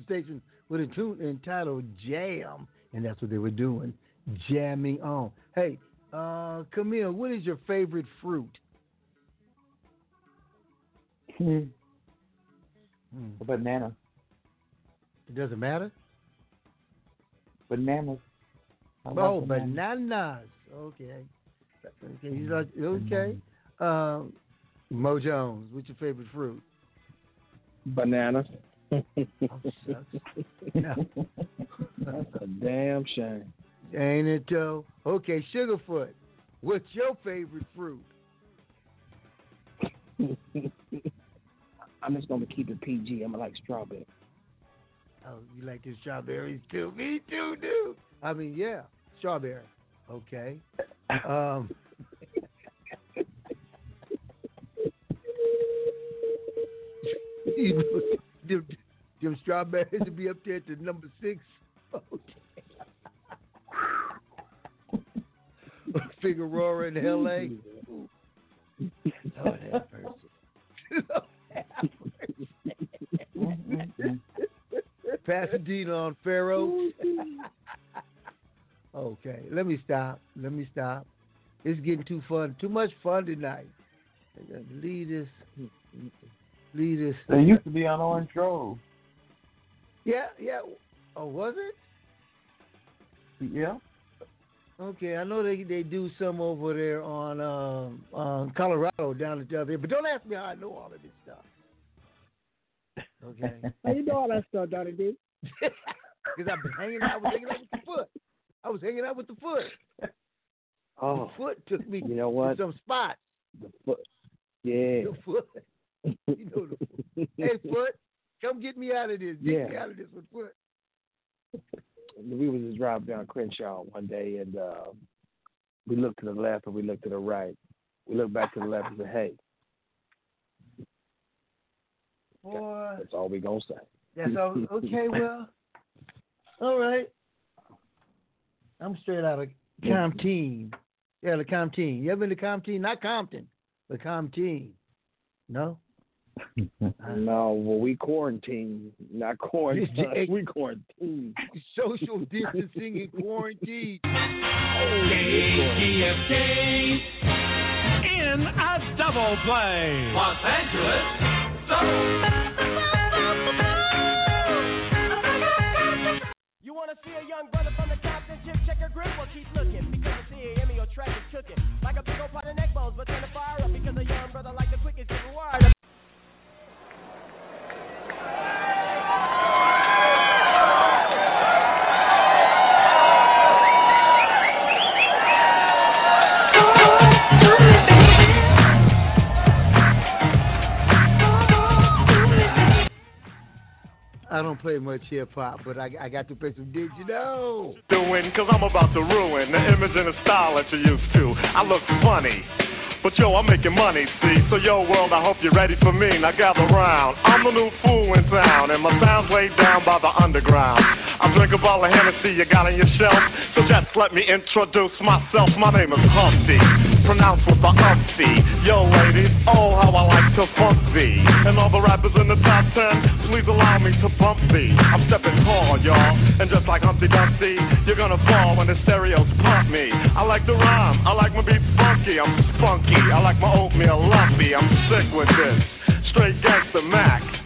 Station, with a tune entitled Jam, and that's what they were doing, jamming on. Hey, uh, Camille, what is your favorite fruit? Hmm. Hmm. A banana. It doesn't matter. Bananas. I like Oh, bananas. bananas. Okay. Okay. He's like, okay. Um, Mo Jones, what's your favorite fruit? Bananas. That's a damn shame. Ain't it though? Okay, Sugarfoot, what's your favorite fruit? I'm just gonna keep it PG. I'm gonna like strawberry. Oh, you like your strawberries too? Me too, dude. I mean, yeah, strawberry. Okay. Um, you [LAUGHS] know, them, them strawberries to be up there to number six. [LAUGHS] Okay. [LAUGHS] Figueroa in L.A. Lord have mercy. Lord have mercy. [LAUGHS] Pasadena on Pharaoh. okay, let me stop. Let me stop. It's getting too fun. Too much fun tonight. I gotta Leave this. Leave this. They used to be on Orange Grove. Yeah, yeah. Oh, was it? Yeah. Okay, I know they they do some over there on um on Colorado down at the other but don't ask me how I know all of this stuff. Okay. [LAUGHS] How you know all that stuff, Donny D? [LAUGHS] Because I've been hanging out, I was hanging out with the foot. I was hanging out with the foot. Oh, The foot took me you know to what? some spots. The foot. Yeah. The foot. You know the foot. Hey, [LAUGHS] foot, come get me out of this. Get me out of this with foot. we was just driving down Crenshaw one day, and uh, we looked to the left and we looked to the right. We looked back to the left and said, "Hey, Boy, that's all we gonna say." that's all. Okay, [LAUGHS] well, all right. I'm straight out of Compton. Yeah, the Compton. You ever been to Compton? Not Compton, but Compton. No? [LAUGHS] no, uh, well, we quarantine, not quarantine. [LAUGHS] We quarantine. Social distancing in quarantine. KGFK in a double play. Los Angeles, You wanna see a young brother from the Compton chip check your grip? Well, keep looking because the CAM your track is cooking like a big old pot of neck bones, but turn the fire up because a young brother like the quickest getting wired. I don't play much hip hop, but I, I got to play some Did You Know? doing, cause I'm about to ruin the image and the style that you're used to. I look funny, But yo, I'm making money, see. So yo, world, I hope you're ready for me. Now gather round. I'm the new fool in town, and my sound's laid down by the underground. I drink a bottle of Hennessy you got on your shelf. So just let me introduce myself. My name is Humpty, pronounced with the umpty. Yo, ladies, oh how I like to funk thee. And all the rappers in the top ten, please allow me to bump thee. I'm stepping tall, y'all, and just like Humpty Dumpty, you're gonna fall when the stereos pump me. I like the rhyme, I like my beats funky, I'm spunky. I like my oatmeal lumpy, I'm sick with this. Straight gangster Mac.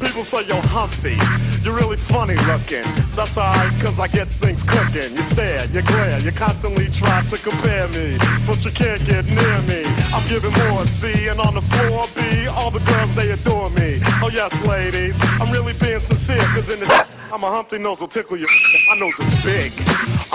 People say, you're Humpty, you're really funny looking. That's alright, cause I get things cooking. You stare, you glare, you constantly try to compare me. But you can't get near me. I'm giving more C, and on the floor B, all the girls, they adore me. Oh, yes, ladies, I'm really being sincere, cause in the I'm a Humpty nose will tickle you. My nose is big.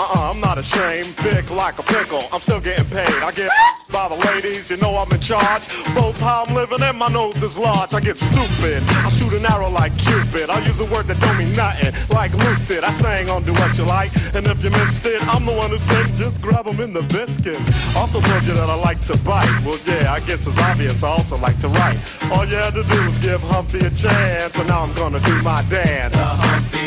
Uh-uh, I'm not ashamed. Big like a pickle. I'm still getting paid. I get [LAUGHS] by the ladies. You know I'm in charge. Both how I'm living and my nose is large. I get stupid. I shoot an arrow like Cupid. I use a word that don't mean nothing. Like lucid. I sang on Do What You Like. And if you missed it, I'm the one who said just grab 'em in the biscuit. Also told you that I like to bite. Well, yeah, I guess it's obvious. I also like to write. All you had to do was give Humpty a chance. And now I'm gonna do my dance. The Humpty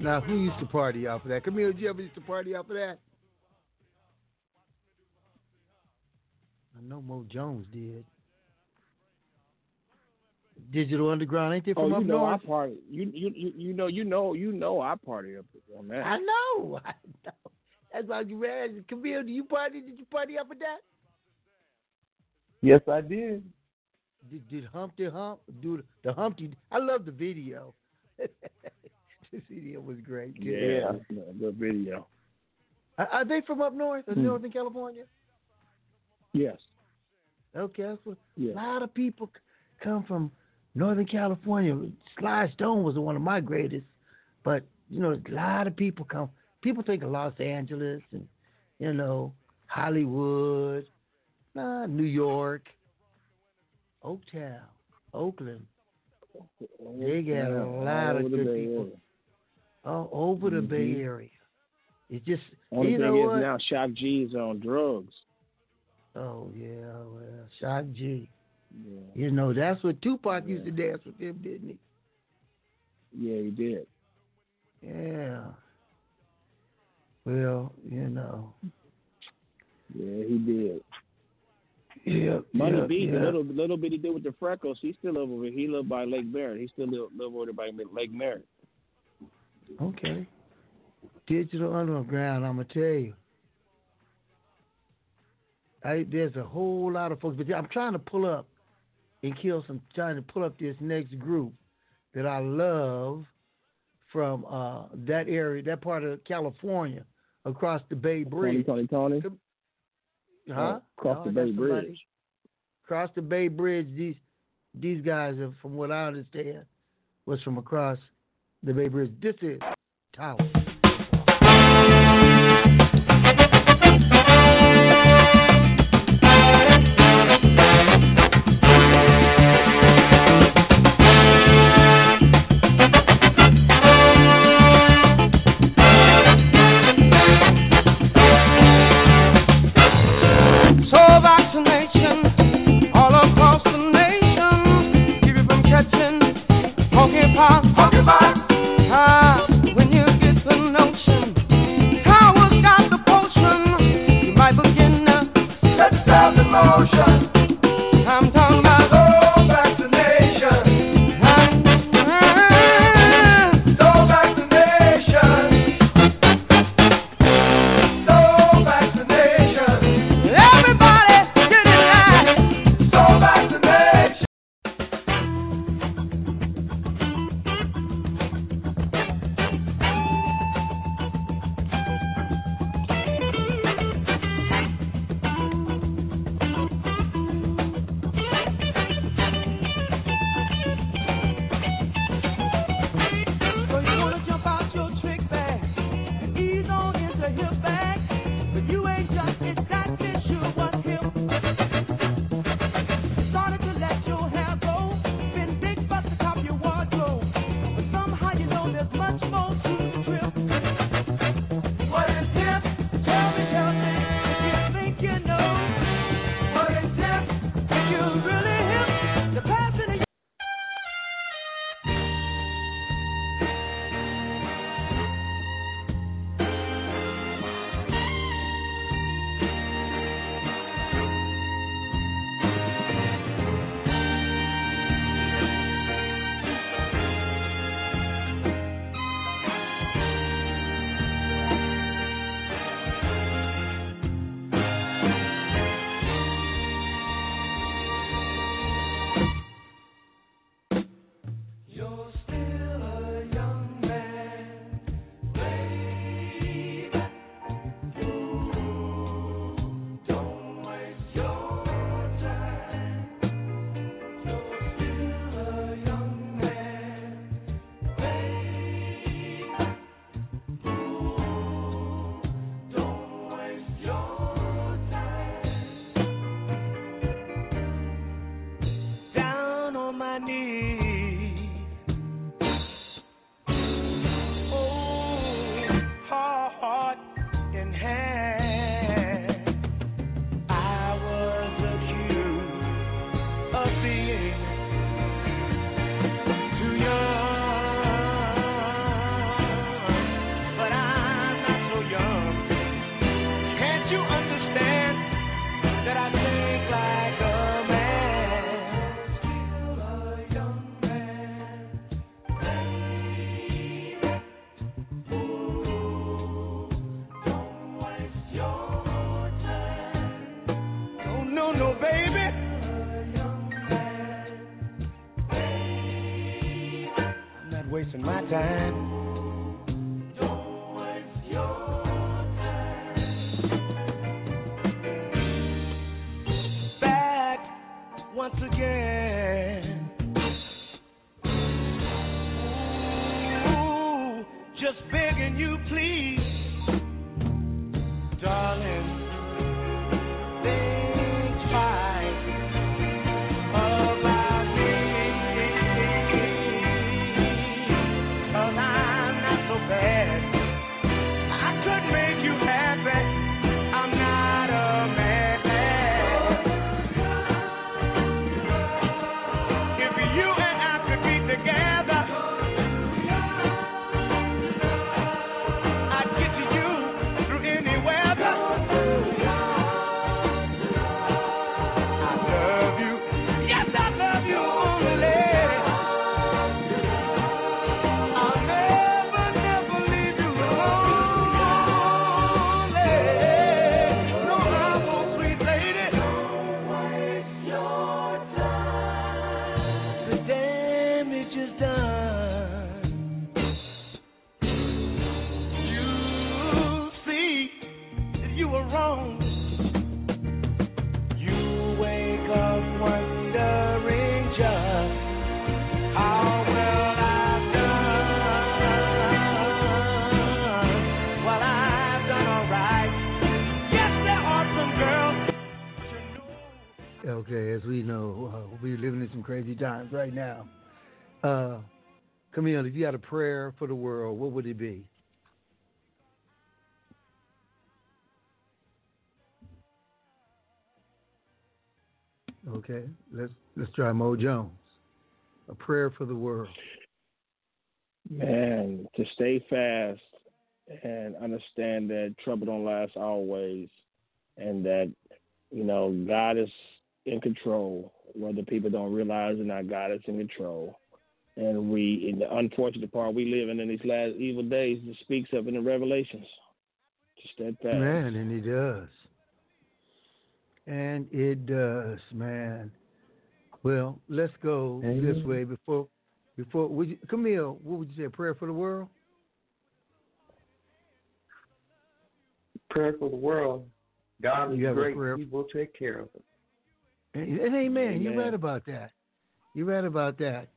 Now, who used to party off of that? Camille, did you ever used to party off of that? I know Mo Jones did. Digital Underground, ain't they Oh, from you up know north? I party. You you you you know you know you know I party up on that. I know. [LAUGHS] I know. That's why you asked. Camille, do you party? Did you party up of that? Yes, I did. Did, did Humpty Hump do the, Humpty? I love the video. [LAUGHS] the video was great. Yeah, the video. Are, are they from up north, or Hmm. Northern California? Yes. Okay, that's what. Yeah. A lot of people come from Northern California. Sly Stone was one of my greatest, but you know, a lot of people come. People think of Los Angeles and you know Hollywood, nah, New York, Oaktown, Oakland. They got a lot of good people all over the Bay Mhm. Area. It's just Only you thing know is what? now Shock G is on drugs. Oh yeah, well, Shock G. Yeah. You know that's what Tupac used to dance with him, didn't he? Yeah, he did. Yeah. Well, you know. Yeah, he did. Yeah. Money yeah, B, the yeah. little little bit he did with the freckles, he still over. He live by Lake Merritt. He still live, live over there by Lake Merritt. Okay. Digital Underground, I'm gonna tell you. I, there's a whole lot of folks, but I'm trying to pull up and kill some. Trying to pull up this next group that I love from uh, that area, that part of California, across the Bay Bridge. Tony, Tony, Tony. Huh? Oh, across No, the Bay somebody. Bridge. Across the Bay Bridge, these these guys are, from what I understand, was from across the Bay Bridge. This is Tower. If you had a prayer for the world, what would it be? Okay, let's let's try Mo Jones. A prayer for the world. Man, to stay fast and understand that trouble don't last always, and that you know God is in control, whether people don't realize or not. God is in control, and we, in the unfortunate part, we live in in these last evil days. It speaks of in the Revelations. To steadfast. Man, and it does. And it does, man. Well, let's go this way before before would you, Camille, what would you say? A prayer for the world? Prayer for the world. God is You have a great. prayer- He will take care of it. And, and amen. You're Amen. right about that. You're right about that.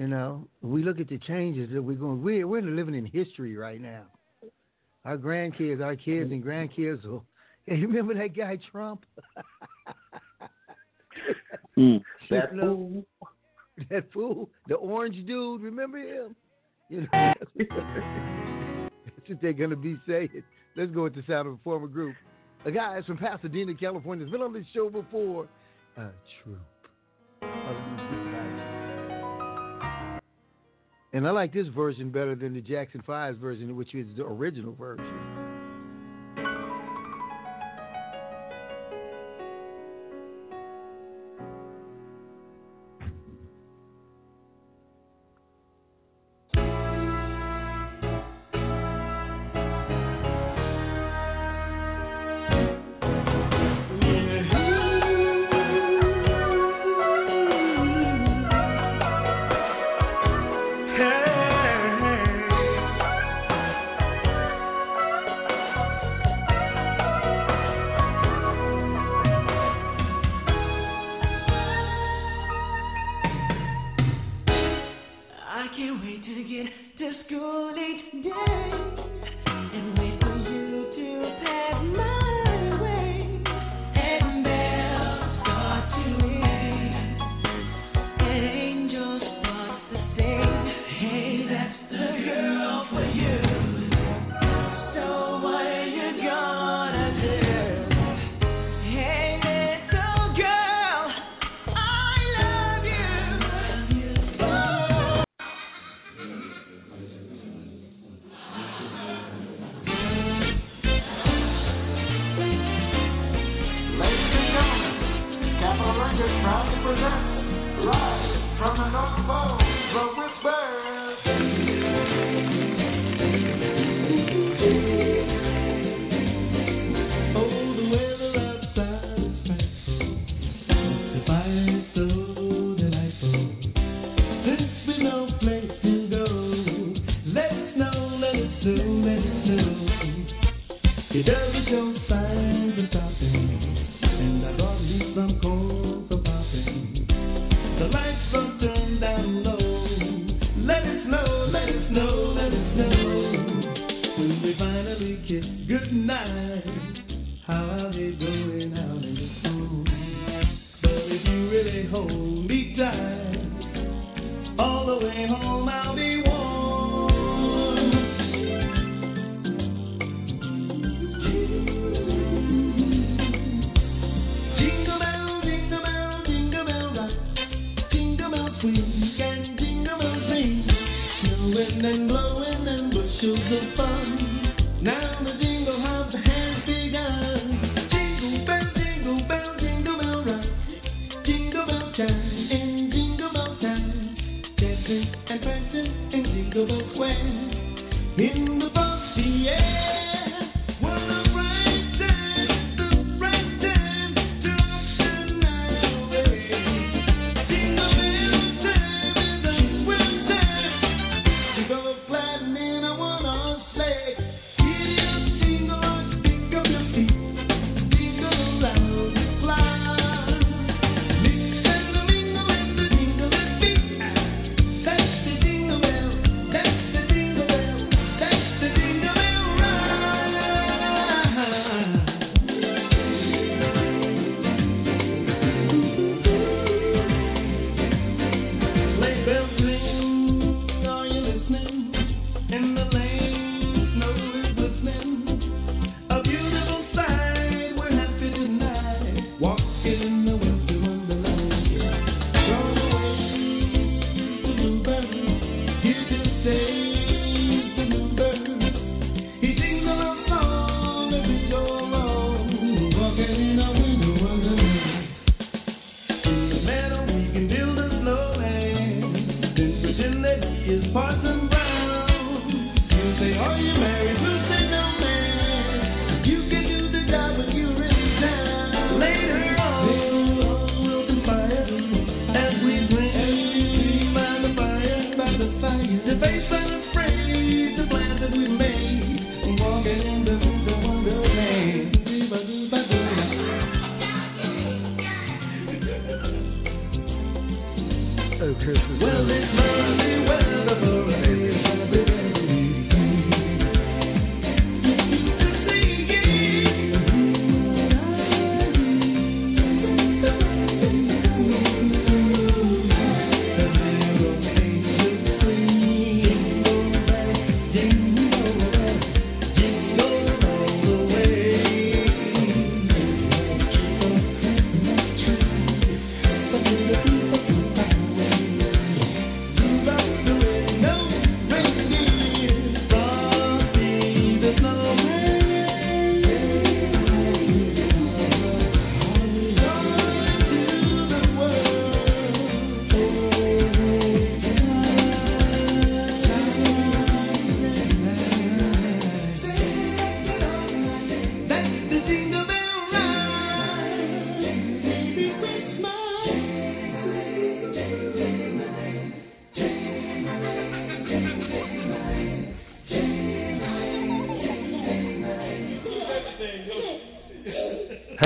You know, we look at the changes that we're going. We're we're living in history right now. Our grandkids, our kids, and grandkids will. [LAUGHS] You remember that guy Trump? [LAUGHS] Hmm, that You know, fool. [LAUGHS] that fool, the orange dude. Remember him? You know, that's what they're gonna be saying. Let's go with the sound of a former group. A guy is from Pasadena, California. Has been on this show before. Uh, a troop. And I like this version better than the Jackson Fives version, which is the original version.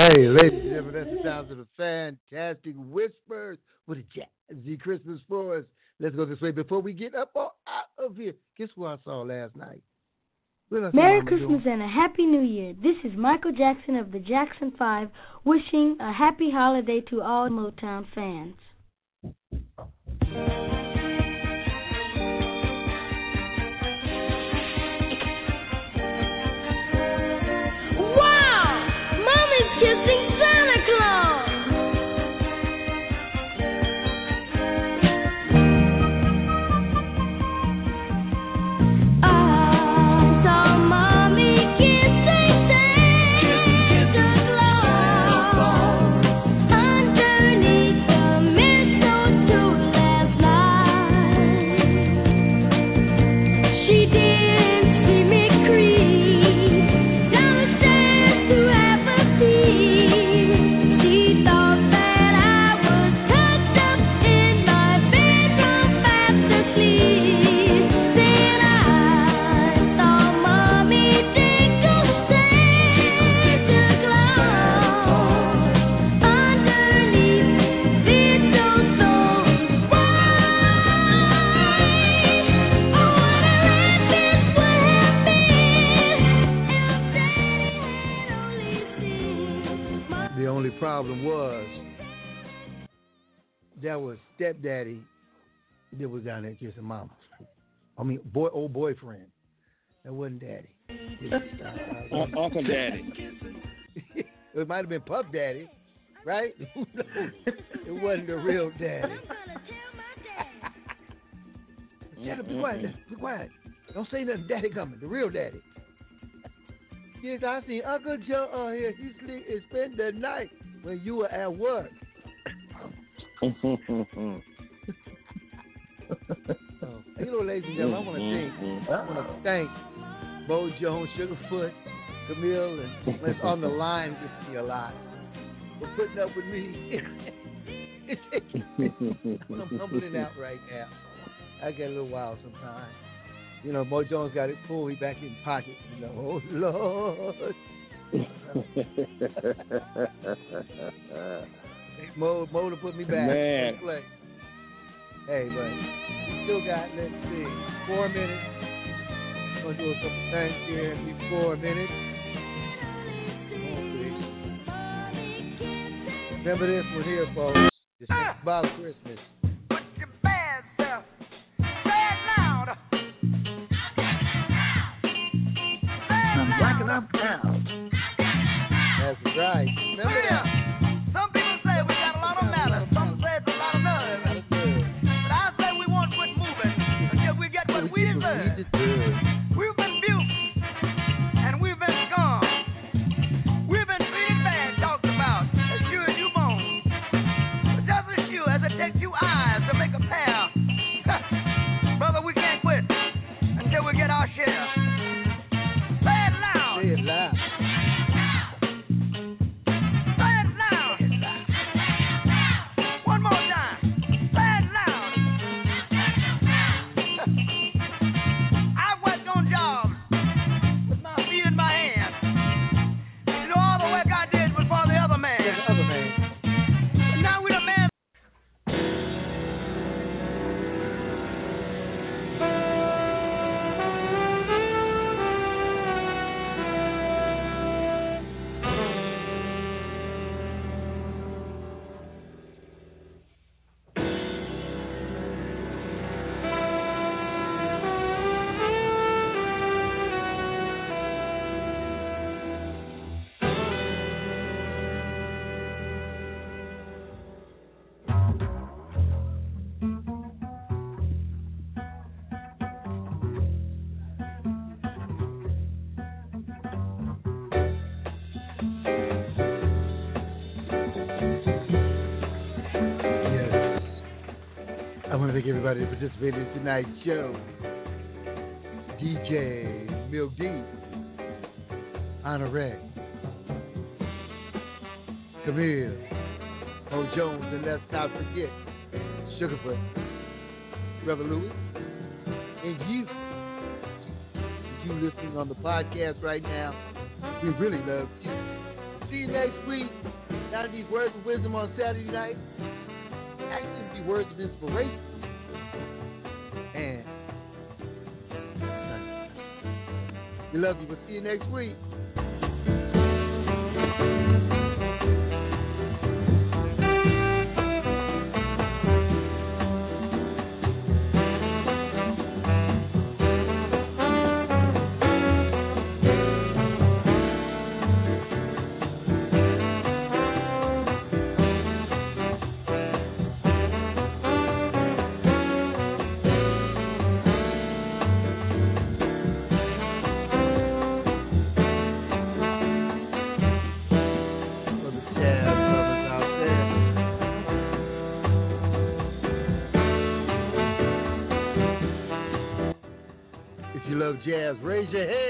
Hey, ladies and gentlemen, that's the sounds of the fantastic whispers with a jazzy Christmas for us. Let's go this way before we get up or out of here. Guess what I saw last night? Merry Christmas doing? and a Happy New Year. This is Michael Jackson of the Jackson 5 wishing a happy holiday to all Motown fans. is kissing Santa Claus. Problem was that was stepdaddy that was down there kissing mama. I mean, boy, old boyfriend. That wasn't daddy. It was, uh, Un- Uncle Daddy. [LAUGHS] it might have been Puff Daddy, right? [LAUGHS] It wasn't the real daddy. Shut up, be quiet, be quiet. Don't say nothing. Daddy coming, the real daddy. Yes, I seen Uncle Joe on here. He sleep and spend the night when you were at work. [LAUGHS] You know, ladies and gentlemen, I want to thank, mm-hmm. I want to thank Mo Jones, Sugarfoot, Camille, and what's on the line with me a lot for putting up with me. [LAUGHS] I'm humbling out right now. I get a little wild sometimes. You know, Mo Jones got it full. He back in pocket. You know, oh Lord. Mo, Mo to put me back. Man. Hey, but still got, let's see, four minutes. Gonna do a couple things here in these four minutes. Remember this one here, folks. This is about Christmas. I'm rocking up now. Right. Remember that. Participated in tonight's show. DJ Milk D, Honore, Camille, O. Jones, and let's not forget Sugarfoot, Brother Louis, and you. You listening on the podcast right now, we really love you. See you next week. Now these words of wisdom on Saturday night actually be words of inspiration. We love you. We'll see you next week. If